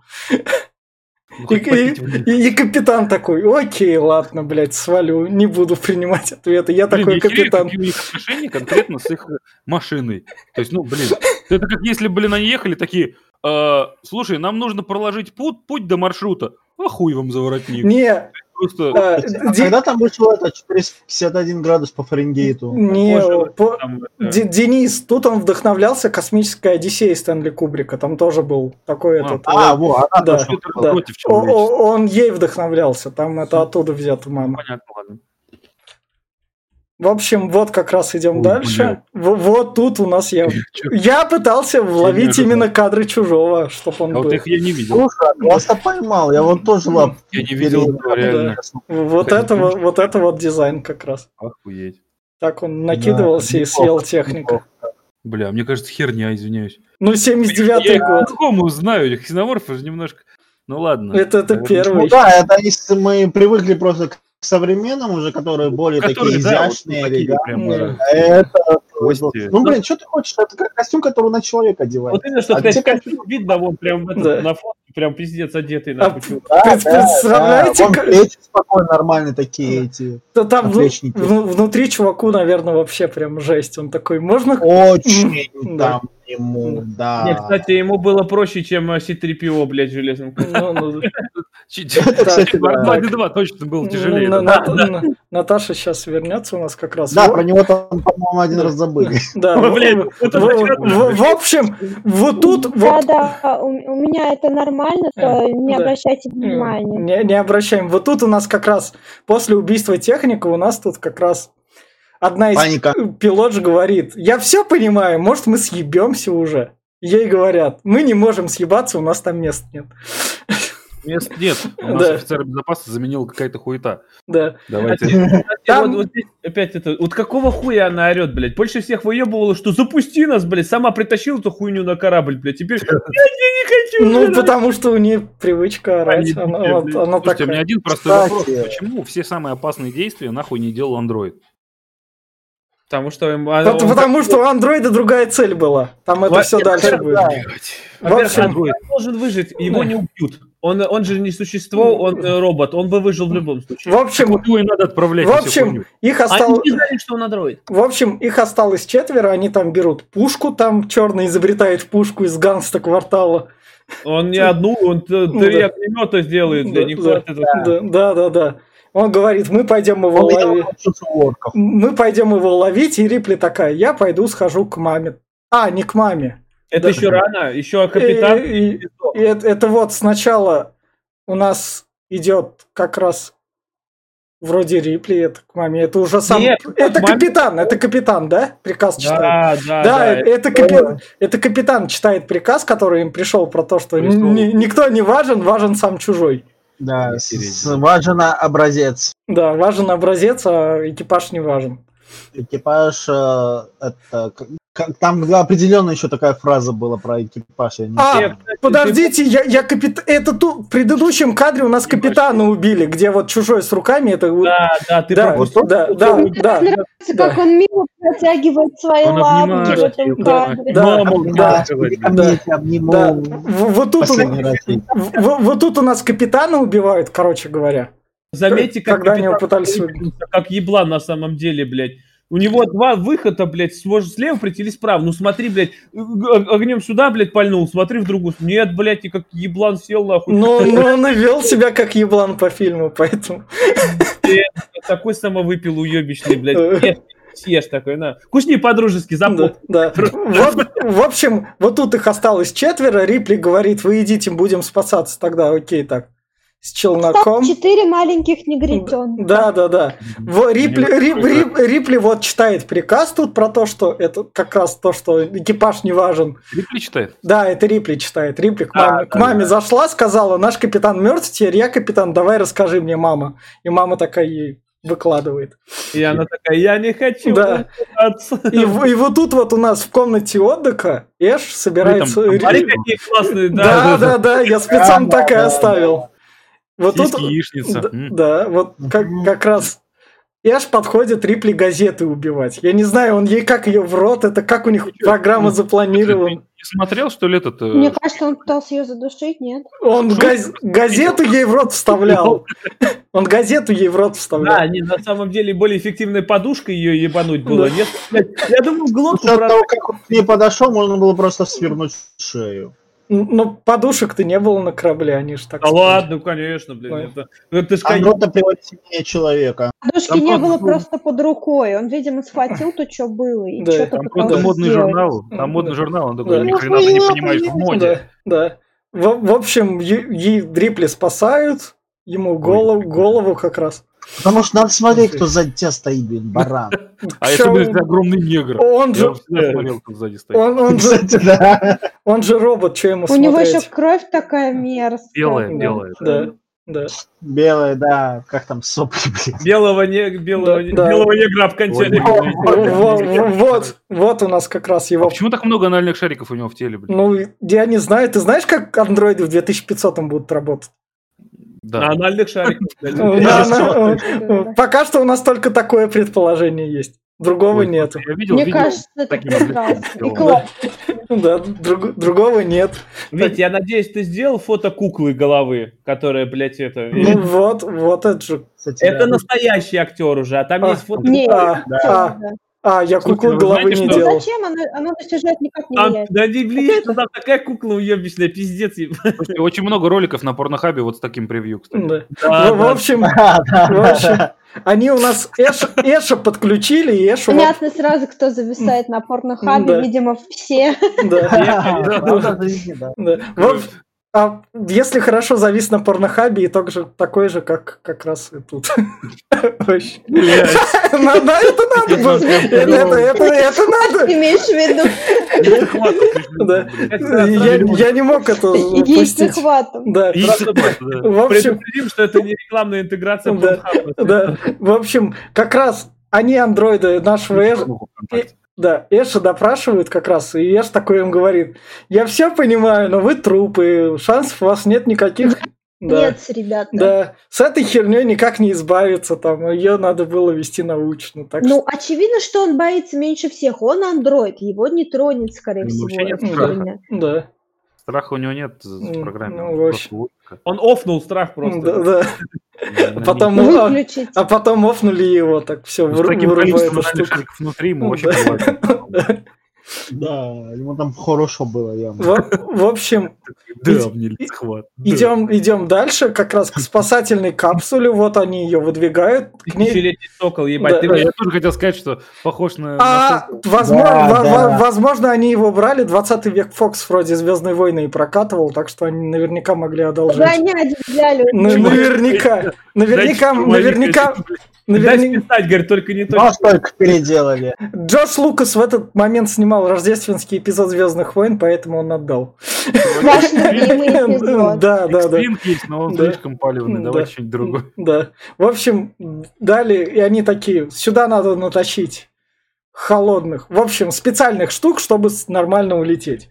Ну, и, и, и капитан такой, окей, ладно, блядь, свалю, не буду принимать ответы. Я блин, такой капитан. Какие у них отношения конкретно с их машиной. То есть, ну, блин, это как если, блин, они ехали такие, э, слушай, нам нужно проложить путь, путь до маршрута. А хуй вам за воротник. Не, Просто... А, а Ди... когда там вышло это 451 градус по Фаренгейту? Не, по... там, это... Денис, тут он вдохновлялся космической Одиссеей Стэнли Кубрика. Там тоже был такой а, этот... А, вот, она да, да. Против он ей вдохновлялся. Там это оттуда взято, мама. Понятно, ладно. В общем, вот как раз идем Ой, дальше. В, вот тут у нас я. Я пытался вловить именно кадры чужого, чтобы он а был. Вот их я не видел. Слушай, я просто поймал, я вот тоже лап. Я не видел, реально. Вот это вот, вот это вот дизайн как раз. Охуеть. Так он накидывался и съел технику. Бля, мне кажется, херня, извиняюсь. Ну, 79-й год. Я знаю, ксеноморфы же немножко... Ну ладно. Это, это первый. Ну да, это если мы привыкли просто к современным уже, которые более которые, такие да, изящные, вот такие прям, да. это Кости. Ну, блин, что ты хочешь? Это как костюм, который на человека одевает. Вот именно, что а кстати, костюм видно, вон прям да. на фотке, прям пиздец одетый. А, да, представляете? Да, да. Эти спокойно, нормальные такие эти да, там в, внутри чуваку, наверное, вообще прям жесть. Он такой, можно... Очень там ему, да. Нет, кстати, ему было проще, чем C-3PO, блядь, железным. Ну, ну, кстати, два точно было тяжелее. Наташа сейчас вернется у нас как раз. Да, про него там, по-моему, один раз забыли. Да, в общем, вот тут... Да, да, у меня это нормально, то не обращайте внимания. Не обращаем. Вот тут у нас как раз после убийства техника у нас тут как раз одна из Паника. пилот же говорит, я все понимаю, может мы съебемся уже. Ей говорят, мы не можем съебаться, у нас там мест нет. Мест нет. У нас да. офицер безопасности заменил какая-то хуета. Да. Давайте. Там... Вот, вот здесь опять это. Вот какого хуя она орет, блядь? Больше всех выебывала, что запусти нас, блядь. Сама притащила эту хуйню на корабль, блядь. Теперь я, не хочу. Ну, потому что у нее привычка орать. Она, вот, она Слушайте, такая. у меня один простой вопрос. Почему все самые опасные действия нахуй не делал андроид? Потому что... Потому, он... потому что у андроида другая цель была. Там это все дальше будет. В общем, он должен выжить, его не убьют. Он, он же не существо, он э, робот, он бы выжил в любом случае. В общем, его и надо отправлять. В общем, их осталось. Они не знали, что он андроид. В общем, их осталось четверо, они там берут пушку, там черный изобретает пушку из ганста квартала. Он не одну, он три огнемета сделает, для них Да, да, да. Он говорит, мы пойдем его ловить. Мы пойдем его ловить, и Рипли такая, я пойду схожу к маме. А, не к маме. Это да. еще рано, еще капитан. И, и, и это, это вот сначала у нас идет как раз вроде Рипли, это к маме, это уже сам... Нет, это маме... капитан, это капитан, да? Приказ читает. Да, да, да. да это, это, капи... это капитан читает приказ, который им пришел про то, что ни, никто не важен, важен сам чужой. Да, важен образец. Да, важен образец, а экипаж не важен. Экипаж э, это как, там определенно еще такая фраза была про экипаж. Я не а, знаю. подождите, я, я капит... Это ту... в предыдущем кадре у нас капитана убили, где вот чужой с руками. Это... Да, да, ты да, вот да, да, да, Мне да, нравится, да. как он мило протягивает свои он лапки в этом кадре. Да, да, да, да. Вот тут, у... вот тут у нас капитана убивают, короче говоря. Заметьте, как, Когда они пытались... как еблан на самом деле, блядь У него два выхода, блядь, сможешь слева прийти или справа. Ну смотри, блядь, огнем сюда, блядь, пальнул, смотри в другую. Нет, блядь, и как еблан сел нахуй. Ну, ну он и вел себя как еблан по фильму, поэтому. Такой самовыпил уебищный, блядь. Съешь такой, на. Кусни по-дружески, запомни. Да, да. Вот, в общем, вот тут их осталось четверо. Рипли говорит, вы идите, будем спасаться. Тогда окей, так с челноком. Четыре маленьких негритенка. Да, да, да. Рипли, Рип, Рип, Рипли вот читает приказ тут про то, что это как раз то, что экипаж не важен. Рипли читает? Да, это Рипли читает. Рипли к маме, а, к маме да. зашла, сказала, наш капитан мертв, теперь я капитан, давай расскажи мне, мама. И мама такая ей выкладывает. И она такая, я не хочу. Да. И, и вот тут вот у нас в комнате отдыха Эш собирается... Смотри, какие классные, да. Да, да, да, я специально так и оставил. Вот тут, яичница. Да, да вот как, как раз Эш подходит Рипли газеты убивать. Я не знаю, он ей как ее в рот, это как у них программа запланирована. Не смотрел, что ли, этот... Э, Мне кажется, он пытался ее задушить, нет? Он газ... газету ей в рот вставлял. Он газету ей в рот вставлял. Да, не, на самом деле более эффективная подушка ее ебануть было. Нет, я думаю, глотку... От того, как он к ней подошел, можно было просто свернуть шею. Ну, подушек-то не было на корабле, они же так... Да ладно, конечно, блин. Это, это ж Андрота превосильнее человека. Подушки там не было просто под рукой. Он, видимо, схватил то, что было, и да, что-то Там просто модный сделать. журнал. Там модный журнал, он такой, да. ни хрена ты не понимаешь в моде. Да, да. В, в общем, ей Дрипли спасают, ему голову, голову как раз. Потому что надо смотреть, кто сзади тебя стоит, блин, баран. А если, блин, огромный негр. Он же... смотрел, кто сзади стоит. Он, он, же... он же робот, что ему У смотреть? него еще кровь такая мерзкая. Белая, белая. Да. Да. Белая, да, как там сопли, блин. Белого, не, белого, да, не, да. белого негра обкончали. Вот, вот у нас как раз его. А почему так много анальных шариков у него в теле, блин? Ну, я не знаю. Ты знаешь, как андроиды в 2500 будут работать? Да. На анальных шариках. Пока что у нас только такое предположение есть. Другого нет. Мне кажется, это. Да, другого нет. Ведь я надеюсь, ты сделал фото куклы головы, которая, блядь, это... Ну вот, вот это же. Это настоящий актер уже, а там есть фото. Нет, а, я куклу головы не делал. Зачем? Она, она на сюжет никак не влияет. Да не влияет, там такая кукла уебищная, пиздец. Очень много роликов на порнохабе вот с таким превью, кстати. В общем, в общем, они у нас Эша, Эша подключили, и Эшу... Понятно вот... сразу, кто зависает на порнохабе, да. видимо, все. Да. А если хорошо завис на порнохабе, итог же такой же, как как раз и тут. Это надо было. Это надо. Имеешь в виду? Я не мог это упустить. Да. В общем, что это не рекламная интеграция Да. В общем, как раз они андроиды нашего да, Эша допрашивают как раз, и Эш такой им говорит, я все понимаю, но вы трупы, шансов у вас нет никаких. Да. Нет, ребята. Да, с этой херней никак не избавиться, там, ее надо было вести научно. Так ну, что... очевидно, что он боится меньше всех. Он андроид, его не тронет, скорее ну, всего. Нет страха. Да. Страха у него нет в программе. Ну, общем... Он офнул страх просто. Да, да. А потом, а, а потом офнули его, так все, ну, вырубает внутри ему вообще Да, ему там хорошо было явно. В, в общем, идем, идем дальше, как раз к спасательной капсуле, вот они ее выдвигают. К ней... сокол, ебать. Да. Я тоже хотел сказать, что похож на... А, возможно, да, да. возможно, они его брали, 20 век Фокс вроде «Звездные войны» и прокатывал, так что они наверняка могли одолжить. Гонять взяли. Наверняка, наверняка, наверняка, Наверняка... Дай говорит, только не то. только переделали. Джош Лукас в этот момент снимал рождественский эпизод Звездных войн, поэтому он отдал. Ваш любимый эпизод. Да, да, да. есть, но он слишком палевный, давай что-нибудь другое. Да. В общем, дали, и они такие, сюда надо натащить холодных, в общем, специальных штук, чтобы нормально улететь.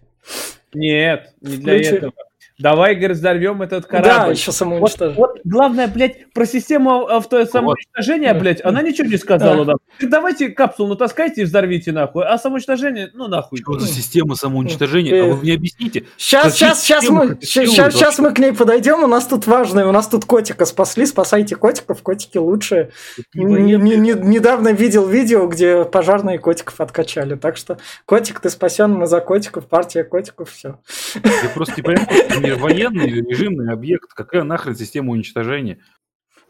Нет, не для этого. Давай, говорит, взорвем этот корабль. Да, еще самоуничтожение. Вот, вот главное, блядь, про систему авто самоуничтожения, вот. блядь, она ничего не сказала нам. Да. Давайте капсулу натаскайте и взорвите нахуй, а самоуничтожение, ну нахуй. Что за система самоуничтожения? А вы мне объясните. Сейчас, сейчас, сейчас мы, сейчас, сейчас мы к ней подойдем, у нас тут важное, у нас тут котика спасли, спасайте котиков, котики лучшие. Не, не, не, недавно видел видео, где пожарные котиков откачали, так что котик, ты спасен, мы за котиков, партия котиков, все. Я просто не понимаю, военный режимный объект, какая нахрен система уничтожения?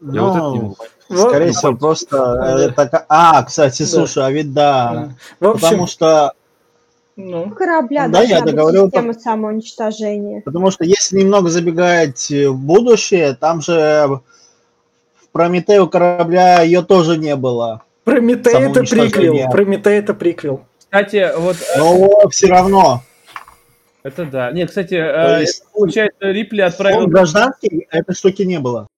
Я ну, вот это не могу. Скорее всего, просто да. это... А, кстати, слушай, да. а ведь да. да. общем, потому что... Ну, корабля да, я договорил, система самоуничтожения. Потому что если немного забегать в будущее, там же в Прометею корабля ее тоже не было. Прометей это приквел. Прометей это приквел. Кстати, вот... Но все равно. Это да. Нет, кстати, э, есть, получается, Рипли отправил... гражданский, этой штуки не было.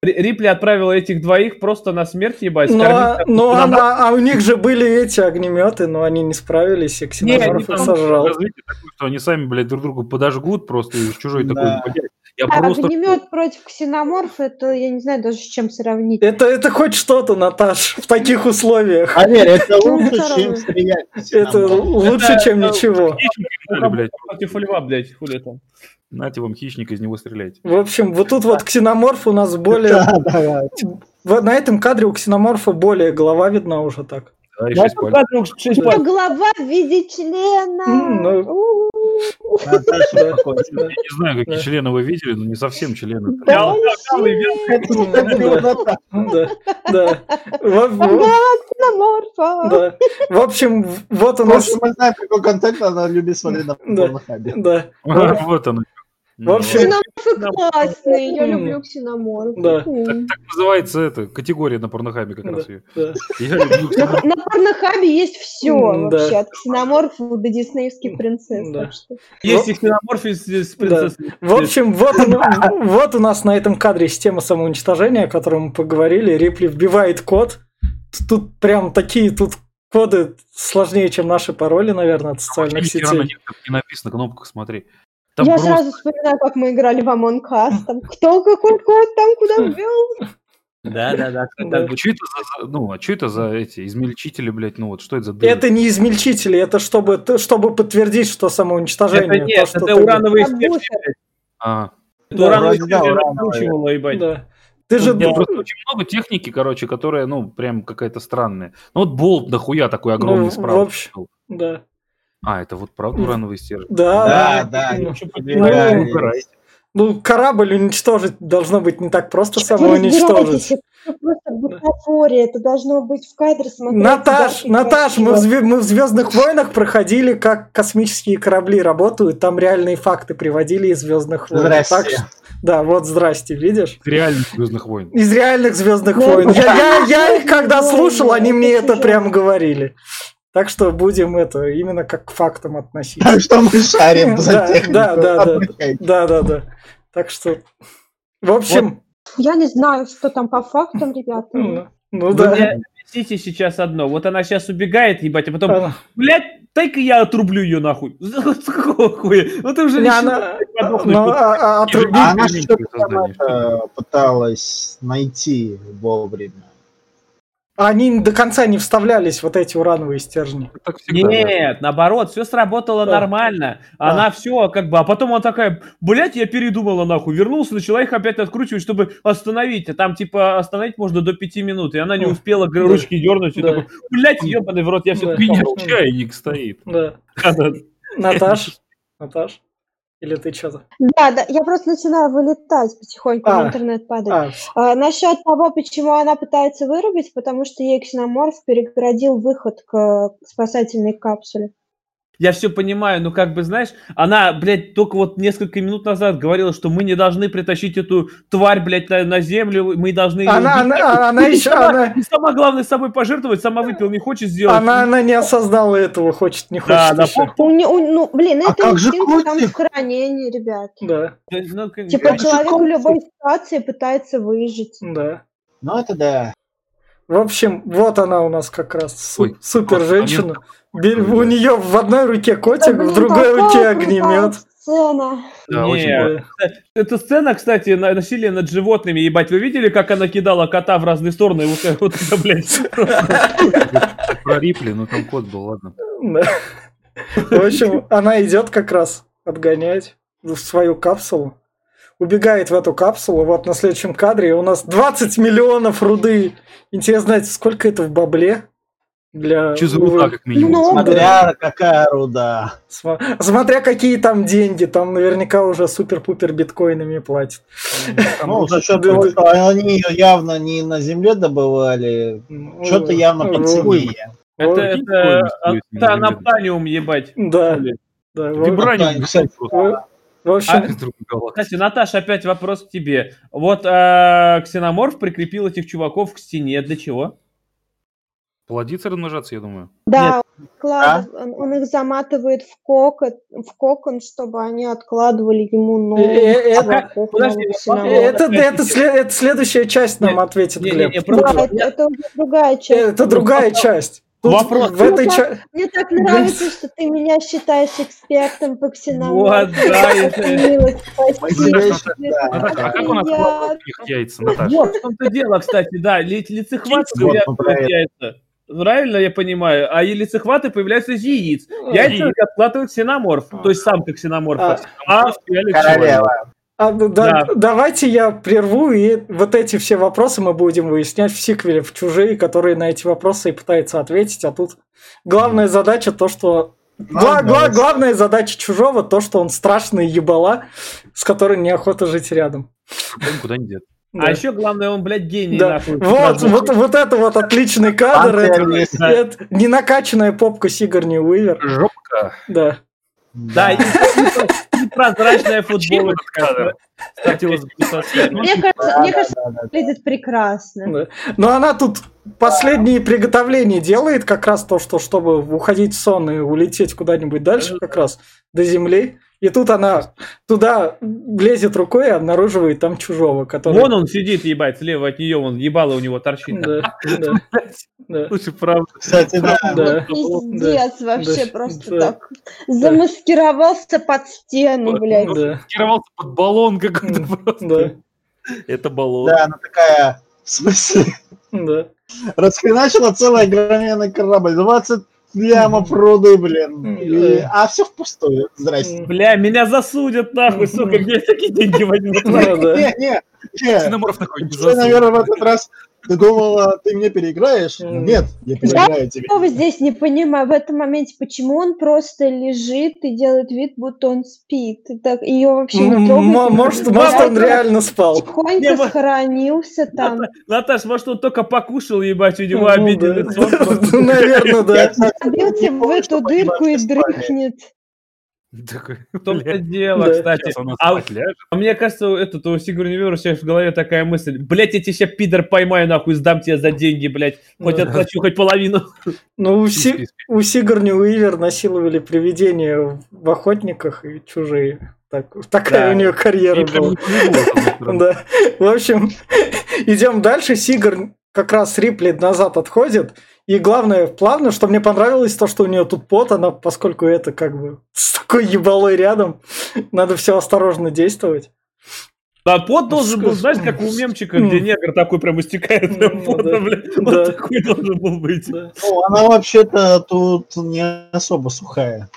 Рипли отправил этих двоих просто на смерть ебать. Но, но ну, она, а у них же были эти огнеметы, но они не справились, и Ксеноморф их сожрал. что они сами, блядь, друг другу подожгут просто, и чужой да. такой, я а просто... огнемет против ксеноморфа, это я не знаю даже с чем сравнить. Это, это хоть что-то, Наташ, в таких условиях. Поверь, это лучше, чем стрелять. Это лучше, чем ничего. Против льва, блядь, хули там. Нате вам хищник, из него стреляйте. В общем, вот тут вот ксеноморф у нас более... Да, да. На этом кадре у ксеноморфа более голова видна уже так. Да, и 6 пальцев. 6 пальцев. Голова в виде члена. Ну, я не знаю, какие члены вы видели, но не совсем члены. Да, да. В общем, вот у нас... Мы знаем, какой контент она любит смотреть на порнохабе. Да. Вот оно. В общем, ксеноморфы классные, я люблю ксеноморф. Да. Так, так называется эта категория на порнохабе как раз ее. Да. Я люблю на, на порнохабе есть все вообще, от ксеноморфов до диснеевских принцесс. Да. Есть и ксеноморф с принцессой. В общем, вот, вот у нас на этом кадре система самоуничтожения, о которой мы поговорили. Рипли вбивает код. Тут прям такие тут коды сложнее, чем наши пароли, наверное, от социальных сетей. Не написано кнопка, смотри. Там Я просто... сразу вспоминаю, как мы играли в Among Us. Там, кто какой код там куда ввел? Да, да, да. да. Что это за, ну, а что это за эти измельчители, блядь, ну вот что это за дыры? Это не измельчители, это чтобы, чтобы подтвердить, что самоуничтожение. Это нет, то, это урановые стержни, А. Это урановые стержни ебать. Да. Ты же... Нет, просто очень много техники, короче, которая, ну, прям какая-то странная. Ну, вот болт дохуя такой огромный ну, справа. В общем, да. А, это вот правда урановые стержни? Да, да. да. Ну, ну, корабль уничтожить должно быть не так просто самоуничтожить. Просто бутафория, это должно быть в кадре смотреть. Наташ, Наташ, мы в, мы в Звездных войнах проходили, как космические корабли работают, там реальные факты приводили из Звездных войн. Здрасте. Так, да, вот здрасте, видишь? Из реальных Звездных войн. Из реальных Звездных войн. Я, я, я их когда слушал, они мне это прям говорили. Так что будем это именно как к фактам относиться. Так что мы шарим за технику. Да, да, да, да, да, да. Так что, в общем... Я не знаю, что там по фактам, ребята. Ну, ну да. Объясните сейчас одно. Вот она сейчас убегает, ебать, а потом, блядь, дай-ка я отрублю ее нахуй. С какого хуя? Ну ты уже не она, ну, а, а, она что-то пыталась найти вовремя они до конца не вставлялись, вот эти урановые стержни. Всегда, Нет, да. наоборот, все сработало да. нормально. Она да. все как бы... А потом она такая, блядь, я передумала нахуй. Вернулся, начала их опять откручивать, чтобы остановить. А там типа остановить можно до пяти минут. И она не успела да. ручки дернуть. И да. такой, блядь, ебаный в рот, я все... Да. Меня чайник стоит. Да. Наташ, Наташ. Или ты что-то? Да, да, я просто начинаю вылетать потихоньку, а, интернет падает. А. А, насчет того, почему она пытается вырубить, потому что ей ксеноморф перегородил выход к спасательной капсуле. Я все понимаю, но как бы, знаешь, она, блядь, только вот несколько минут назад говорила, что мы не должны притащить эту тварь, блядь, на, на землю, мы должны... Она, она, она, она еще... Она... И сама главное с собой пожертвовать, сама выпил, не хочет сделать. Она, она не осознала этого, хочет, не хочет да, еще. У, у, ну, блин, а это инстинкт там в хранении, ребят. Да. Ну, типа а человек в любой ситуации пытается выжить. Да. Ну, это да. В общем, вот она у нас как раз Ой, супер женщина. У нее в одной руке котик, в другой руке огнемет. сцена. Да, Не, очень Эта сцена, кстати, на- насилие над животными, ебать, вы видели, как она кидала кота в разные стороны? Вот, это- вот это, блядь, про Рипли, ну там код был, ладно. В общем, она идет как раз отгонять в свою капсулу. Убегает в эту капсулу. Вот на следующем кадре у нас 20 миллионов руды. Интересно знать, сколько это в бабле? Для Че за руда, как минимум. Ну, Смотря какая руда. Смотря какие там деньги, там наверняка уже супер-пупер биткоинами платят. Ну, руда с учетом того, что они ее явно не на земле добывали, что-то явно Ну, это, Вот. это, это на анаптаниум, ебать. Да, да. Вибраниум, кстати, в- общем, А-. Кстати, Наташа, опять вопрос к тебе. Вот а, ксеноморф прикрепил этих чуваков к стене. Для чего? Плодиться, размножаться, я думаю. Да, откладыв- он, он их заматывает в кокон, в кокон, чтобы они откладывали ему Э, э, новых это- а- это, это, сле- это следующая часть нам Нет, ответит Глеб. это, другая часть. Это другая часть. Тут Вопрос. В этой Ну, части... Мне так нравится, что ты меня считаешь экспертом по Вот, ксеноморфу. да, это- а как откладывает их яйца, Наташа? Вот в том-то дело, кстати, да, ли- лицехваты Вот появляются мы про из это. яйца. Правильно я понимаю? А и лицехваты появляются из яиц. Яйца откладывают ксеноморф, то есть самка ксеноморфа. А, Королева. А, да, Да. Давайте я прерву, и вот эти все вопросы мы будем выяснять в сиквеле в «Чужие», которые на эти вопросы и пытаются ответить. А тут главная задача то, что... Гла- Ну, гла- главная задача «Чужого» то, что он страшный ебала, с которой неохота жить рядом. Он никуда не дет. а Да. еще главное, он, блядь, гений. Да. нахуй. Вот, вот, вот это вот отличный кадр. Это, это не накачанная попка Сигарни Уивер. Жопка. Да. Да, и, и- и прозрачная Зачем футболка. этот кадр? Хотелось бы писать. Мне кажется, мне кажется, выглядит прекрасно. Да. Но она тут последние приготовления делает, как раз то, что чтобы уходить в сон и улететь куда-нибудь дальше, как раз до земли. И тут она туда лезет рукой и обнаруживает там чужого, который... Вон он сидит, ебать, слева от нее, вон ебало у него торчит. Да, да, Слушай, правда. Кстати, да. да. Пиздец вообще просто так. Замаскировался под стену, блядь. Да, Маскировался под баллон какой-то просто. Это баллон. Да, она такая, в смысле, да. расхреначила целый огроменный корабль, 20 лямов руды, блин. И- а все впустую. Здрасте. Бля, меня засудят нахуй, сука, где я такие деньги возьму? Не, не, не. Ксеноморф такой, не наверное, в этот раз ты думала, ты меня переиграешь? М. Нет, я переиграю тебя. Что вы здесь не понимаю в этом моменте, почему он просто лежит и делает вид, будто он спит. И так ее вообще не трогает. Может, может, он реально спал. Тихонько сохранился там. Наташ, может, он только покушал, ебать, у него Ну, обидели да. сон. Ну, Наверное, да. Забился в эту дырку и дрыхнет. Такой, В том-то блядь, дело, Да. кстати. А. А мне кажется, этот у Сигурни Вивера сейчас в голове такая мысль. Блять, я тебе сейчас пидор поймаю, нахуй, сдам тебе за деньги, блядь. Хоть Да. отплачу, хоть половину. Ну, у, Си- у Сигарни Уивер насиловали привидения в охотниках и чужие. Так, такая Да. у нее карьера прям была. Да. В общем, идем дальше. Сигар как раз Рипли назад отходит. И главное, плавно, что мне понравилось, то, что у нее тут пот, она, поскольку это как бы с такой ебалой рядом, надо все осторожно действовать. А пот должен был, знаешь, как у мемчика, где негр такой прям истекает прям Ну, потом, да. блядь. Да. Вот такой должен был быть. Да. Ну, она вообще-то тут не особо сухая.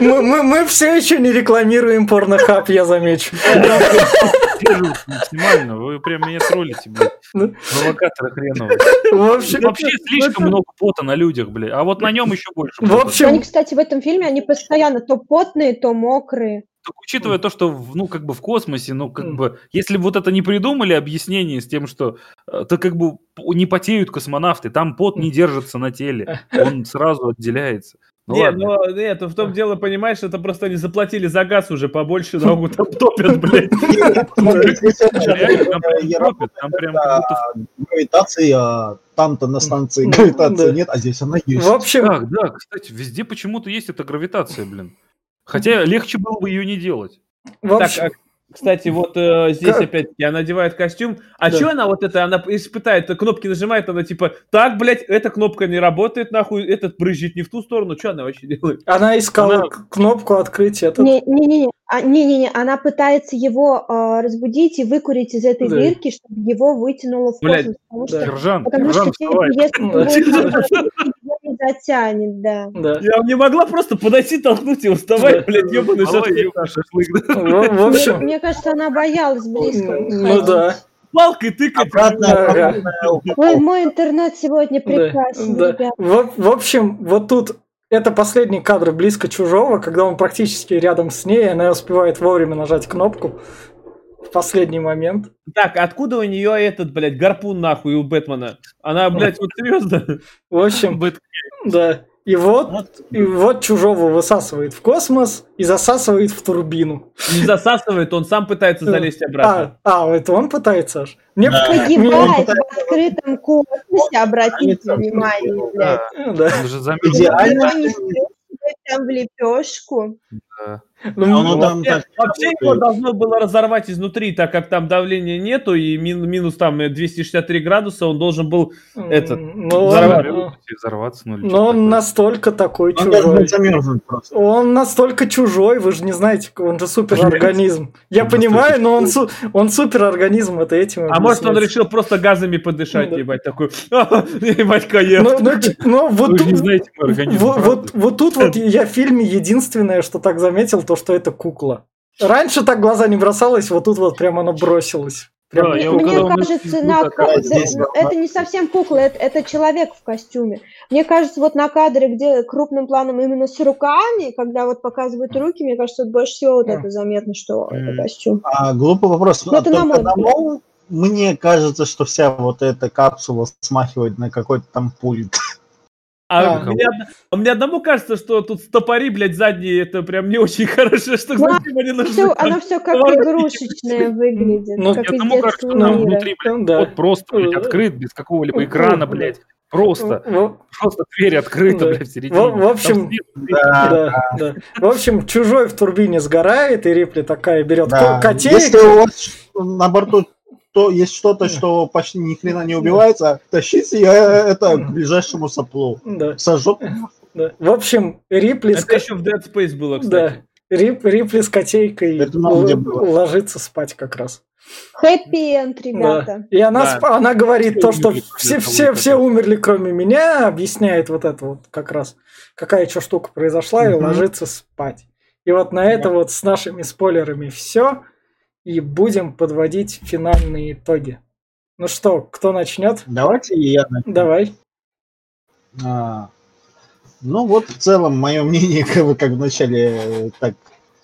Мы, мы, мы все еще не рекламируем порнохаб, я замечу. Держу максимально. Вы прям меня троллите, блядь. Ну. Провокаторы хреновые. В общем, Вообще слишком много пота на людях, блядь. А вот на нем еще больше. В общем- Они, кстати, в этом фильме, они постоянно то потные, то мокрые. Так, учитывая то, что, в- ну, как бы в космосе, ну, как бы, если бы вот это не придумали объяснение с тем, что, э, то как бы не потеют космонавты, там пот не держится на теле, он сразу отделяется. Ну, Не, ладно. ну нет, в том дело, понимаешь, это просто они заплатили за газ уже побольше, ногу там топят, блядь. Реально, там прям Я топят, там прям как будто... Гравитации, а там-то на станции Ну, гравитации да. нет, а здесь она есть. в общем, Так, да, кстати, везде почему-то есть эта гравитация, блин. Хотя легче было бы ее не делать. Так, а Кстати, вот э, здесь опять-таки она одевает костюм. А да. что она вот это, она испытает, кнопки нажимает, она типа, так, блядь, эта кнопка не работает, нахуй, этот брызжет не в ту сторону. Что она вообще делает? Она искала она... кнопку открытия. Этот... Не-не-не, а, не-не-не, она пытается его э, разбудить и выкурить из этой да. дырки, чтобы его вытянуло в космос. Блядь, потому да. что, Ержан, потому Ержан, что если не затянет, да. да. Я не могла просто подойти, толкнуть его, вставай, да. блядь, ебаный шашлык. В общем... Мне кажется, она боялась близко. Ну да палкой тыкать. Ой, мой интернет сегодня прекрасен, да, ребят. В, в общем, вот тут это последний кадр близко чужого, когда он практически рядом с ней, и она успевает вовремя нажать кнопку в последний момент. Так, откуда у нее этот, блядь, гарпун нахуй у Бэтмена? Она, блядь, вот серьезно? В общем, да. И вот, и вот чужого высасывает в космос и засасывает в турбину. Не засасывает, он сам пытается залезть обратно. А, а это он пытается аж? Мне да. Погибает в открытом космосе, обратите внимание, блядь. Да. Идеально. Там в лепешку. Да. Ну, ну, ну, там, вообще, вообще его должно было разорвать изнутри, так как там давления нету, и мин, минус там 263 градуса, он должен был этот ну, взорваться. взорваться. Ну, но он настолько такой он чужой. Он настолько чужой, вы же не знаете, он же суперорганизм. Я понимаю, но он, он суперорганизм, это этим А может он решил просто газами подышать, ну, ебать, такой, ебать, каем. Ну, вот, вот, вот тут вот я в фильме единственное, что так заметил, то, что это кукла. Раньше так глаза не бросалось, вот тут вот прямо оно бросилось. Прям... Да, Мне кажется, на... здесь, это не совсем кукла, это, это человек в костюме. Мне кажется, вот на кадре, где крупным планом именно с руками, когда вот показывают руки, мне кажется, больше всего вот это заметно, что это костюм. А, глупый вопрос. Но это на мой мне кажется, что вся вот эта капсула смахивает на какой-то там пульт. А, да. мне, а мне одному кажется, что тут стопори, блядь, задние, это прям не очень хорошо, что ну, зачем они нужны. Все, оно все как игрушечное выглядит. Ну, как одному кажется, что там внутри, блядь, да. вот просто, блядь, открыт, без какого-либо экрана, блядь. Просто, ну, просто дверь открыта, да. блядь, в середине. В, в общем, да, да, да. В общем, чужой в турбине сгорает, и Рипли такая берет да. котейку. Если у вас на борту то есть что-то, что почти ни хрена не убивается, тащите я это к ближайшему соплу. Да. Сожжет. Да. В общем, Рипли... Это еще в Dead Space было, кстати. Да. Рип, Рипли с котейкой это ложится спать как раз. Хэппи-энд, ребята. Да. И она, да. она говорит то, что все, все, все умерли, кроме меня, объясняет вот это вот как раз, какая что штука произошла, и ложится спать. И вот на это вот с нашими спойлерами все и будем подводить финальные итоги. Ну что, кто начнет? Давайте я начну. Давай. А, ну вот в целом мое мнение как, бы, как в начале, так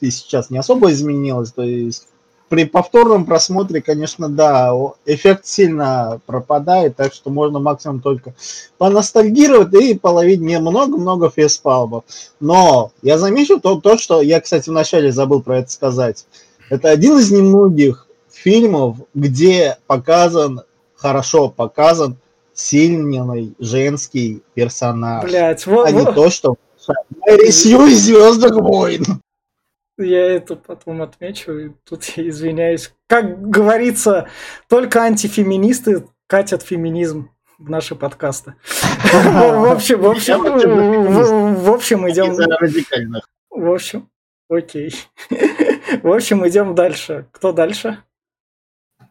и сейчас не особо изменилось. То есть при повторном просмотре, конечно, да, эффект сильно пропадает, так что можно максимум только поностальгировать и половить мне много-много фейспалмов. Но я замечу то, то, что я, кстати, вначале забыл про это сказать. Это один из немногих фильмов, где показан, хорошо показан сильный женский персонаж. Блять, вот, а вот. не то, что Мэри Сью из Звездных войн. Я это потом отмечу, и тут я извиняюсь. Как говорится, только антифеминисты катят феминизм в наши подкасты. В общем, в общем, в общем, идем... В общем, окей. В общем, идем дальше. Кто дальше?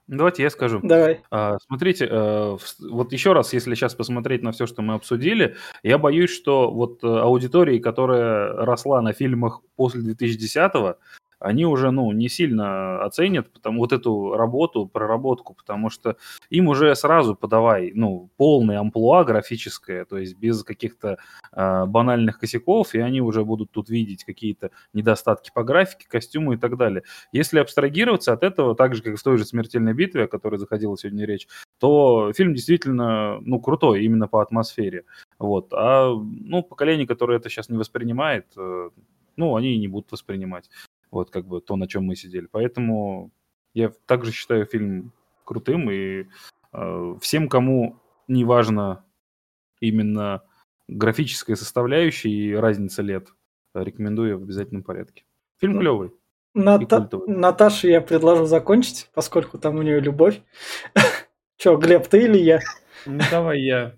Давайте я скажу. Давай. А, смотрите, э, вот еще раз, если сейчас посмотреть на все, что мы обсудили, я боюсь, что вот э, аудитории, которая росла на фильмах после 2010-го, они уже, ну, не сильно оценят потому, вот эту работу, проработку, потому что им уже сразу подавай, ну, полный амплуа графическое, то есть без каких-то э, банальных косяков, и они уже будут тут видеть какие-то недостатки по графике, костюму и так далее. Если абстрагироваться от этого, так же, как в той же «Смертельной битве», о которой заходила сегодня речь, то фильм действительно, ну, крутой именно по атмосфере. Вот. А, ну, поколение, которое это сейчас не воспринимает, э, ну, они и не будут воспринимать. Вот как бы то, на чем мы сидели. Поэтому я также считаю фильм крутым, и э, всем, кому не важно именно графическая составляющая и разница лет, рекомендую в обязательном порядке. Фильм ну, клевый. Ната... Наташе я предложу закончить, поскольку там у нее любовь. Че, Глеб, ты или я? Ну, давай я.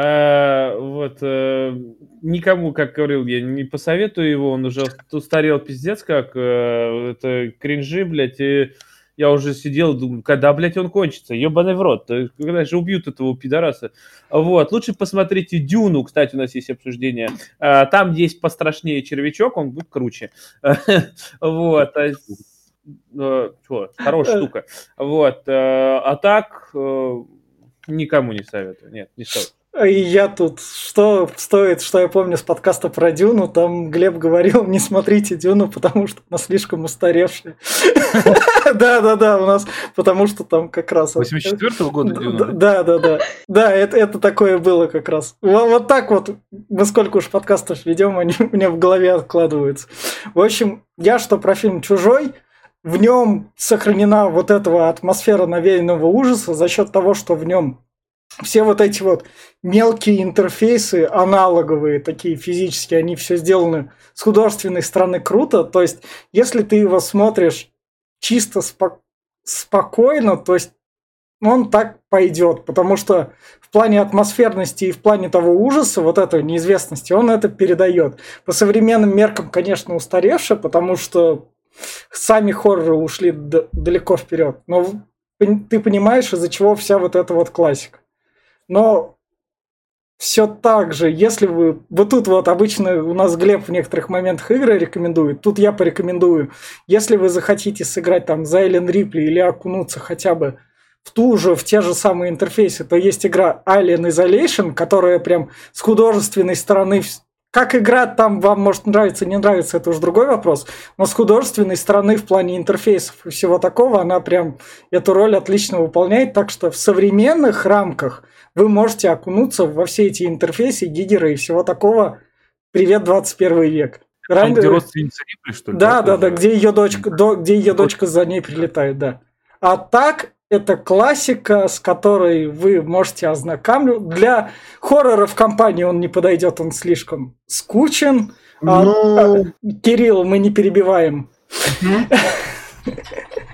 А, вот, а, никому, как говорил, я не посоветую его, он уже устарел пиздец как, а, это кринжи, блядь, и я уже сидел, думаю, когда, блядь, он кончится, ебаный в рот, когда же убьют этого пидораса. Вот, лучше посмотрите Дюну, кстати, у нас есть обсуждение, а, там есть пострашнее червячок, он будет круче. Вот, а, что, хорошая штука. Вот, а так никому не советую, нет, не стоит. И я тут, что стоит, что я помню с подкаста про Дюну, там Глеб говорил, не смотрите Дюну, потому что она слишком устаревшая. Да-да-да, у нас, потому что там как раз... 84-го года Дюна? Да-да-да. Да, это такое было как раз. Вот так вот, мы сколько уж подкастов ведем, они у меня в голове откладываются. В общем, я что про фильм «Чужой», в нем сохранена вот эта атмосфера навеянного ужаса за счет того, что в нем все вот эти вот мелкие интерфейсы, аналоговые, такие физические, они все сделаны с художественной стороны круто. То есть, если ты его смотришь чисто спо- спокойно, то есть он так пойдет, потому что в плане атмосферности и в плане того ужаса, вот этой неизвестности, он это передает. По современным меркам, конечно, устаревше, потому что сами хорроры ушли далеко вперед. Но ты понимаешь, из-за чего вся вот эта вот классика. Но все так же, если вы... Вот тут вот обычно у нас Глеб в некоторых моментах игры рекомендует, тут я порекомендую. Если вы захотите сыграть там за Эллен Рипли или окунуться хотя бы в ту же, в те же самые интерфейсы, то есть игра Alien Isolation, которая прям с художественной стороны как игра там вам может нравиться, не нравится, это уже другой вопрос. Но с художественной стороны в плане интерфейсов и всего такого она прям эту роль отлично выполняет. Так что в современных рамках вы можете окунуться во все эти интерфейсы, гигеры и всего такого. Привет, 21 век. Там, где родственница Рипли, что ли? Да, да, да, где ее дочка, до, где ее дочка за ней прилетает, да. А так это классика, с которой вы можете ознакомиться. Для хоррора в компании он не подойдет, он слишком скучен. А, Но... А, Кирилл, мы не перебиваем.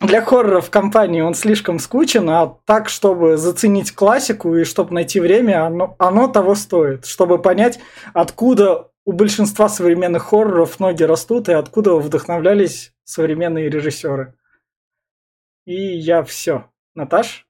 Для хоррора в компании он слишком скучен, а так, чтобы заценить классику и чтобы найти время, оно, оно того стоит. Чтобы понять, откуда у большинства современных хорроров ноги растут и откуда вдохновлялись современные режиссеры. И я все. Наташ?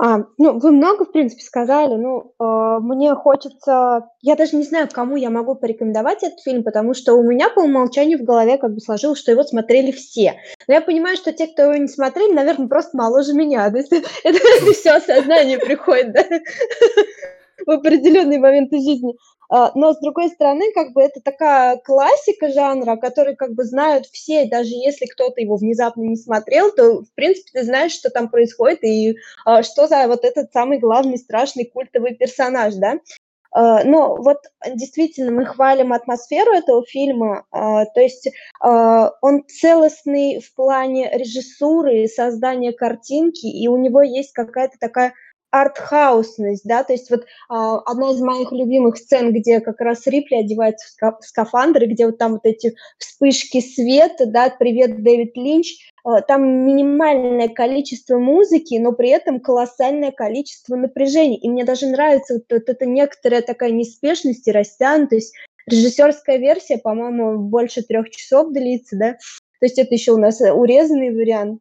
А, ну, вы много, в принципе, сказали. Ну, э, мне хочется... Я даже не знаю, кому я могу порекомендовать этот фильм, потому что у меня по умолчанию в голове как бы сложилось, что его смотрели все. Но я понимаю, что те, кто его не смотрели, наверное, просто моложе меня. То есть это, это все осознание приходит да? в определенные моменты жизни. А, но с другой стороны, как бы это такая классика жанра, который как бы знают все, даже если кто-то его внезапно не смотрел, то в принципе ты знаешь, что там происходит и а, что за вот этот самый главный страшный культовый персонаж, да. А, но вот действительно мы хвалим атмосферу этого фильма, то есть он целостный в плане режиссуры, создания картинки, и у него есть какая-то такая артхаусность, да, то есть вот а, одна из моих любимых сцен, где как раз Рипли одевается в, ска- в скафандр, где вот там вот эти вспышки света, да, привет, Дэвид Линч, а, там минимальное количество музыки, но при этом колоссальное количество напряжения, и мне даже нравится вот, вот эта некоторая такая неспешность и растянутость, режиссерская версия, по-моему, больше трех часов длится, да, то есть это еще у нас урезанный вариант,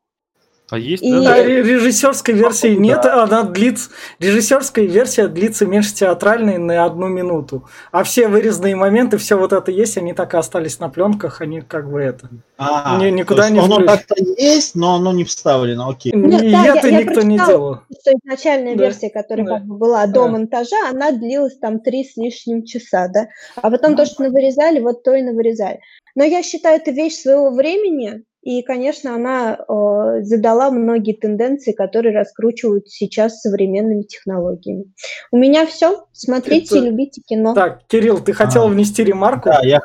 а есть, и... да? режиссерской версии да. нет, она длится. Режиссерская версия длится меньше театральной на одну минуту. А все вырезанные моменты, все вот это есть, они так и остались на пленках, они как бы это. А, Ни, никуда не Оно так-то есть, но оно не вставлено, окей. Нет, и да, это я, никто я не делал. Что изначальная да. версия, которая да. как бы была до да. монтажа, она длилась там три с лишним часа, да. А потом да. то, что навырезали, вот то и навырезали. Но я считаю, это вещь своего времени, и, конечно, она э, задала многие тенденции, которые раскручивают сейчас современными технологиями. У меня все. Смотрите, Это... любите кино. Так, Кирилл, ты хотел а, внести ремарку? Да, я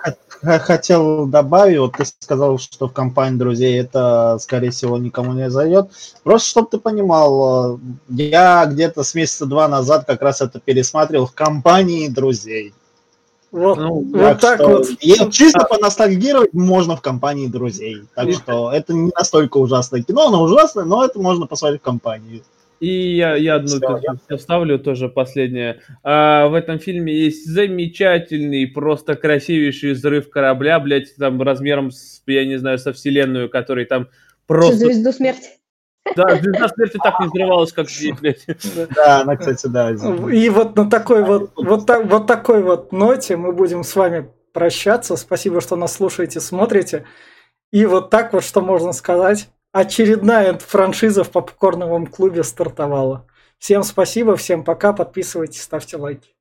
хотел добавить, вот ты сказал, что в компании друзей это, скорее всего, никому не зайдет. Просто, чтобы ты понимал, э, я где-то с месяца два назад как раз это пересматривал в компании друзей. Вот, ну, вот так что, вот. И чисто поностальгировать можно в компании друзей. Так что это не настолько ужасное кино, оно ужасное, но это можно посмотреть в компании. И я, я одну Все, вставлю тоже последнее. А, в этом фильме есть замечательный, просто красивейший взрыв корабля, блядь, там размером, с, я не знаю, со вселенную, который там просто... Звезду смерти. Да, звезда смерти так не взрывалась, как здесь, блядь. Да, она, кстати, да. И вот на такой вот, вот, так, вот такой вот ноте мы будем с вами прощаться. Спасибо, что нас слушаете, смотрите. И вот так вот, что можно сказать очередная франшиза в попкорновом клубе стартовала. Всем спасибо, всем пока, подписывайтесь, ставьте лайки.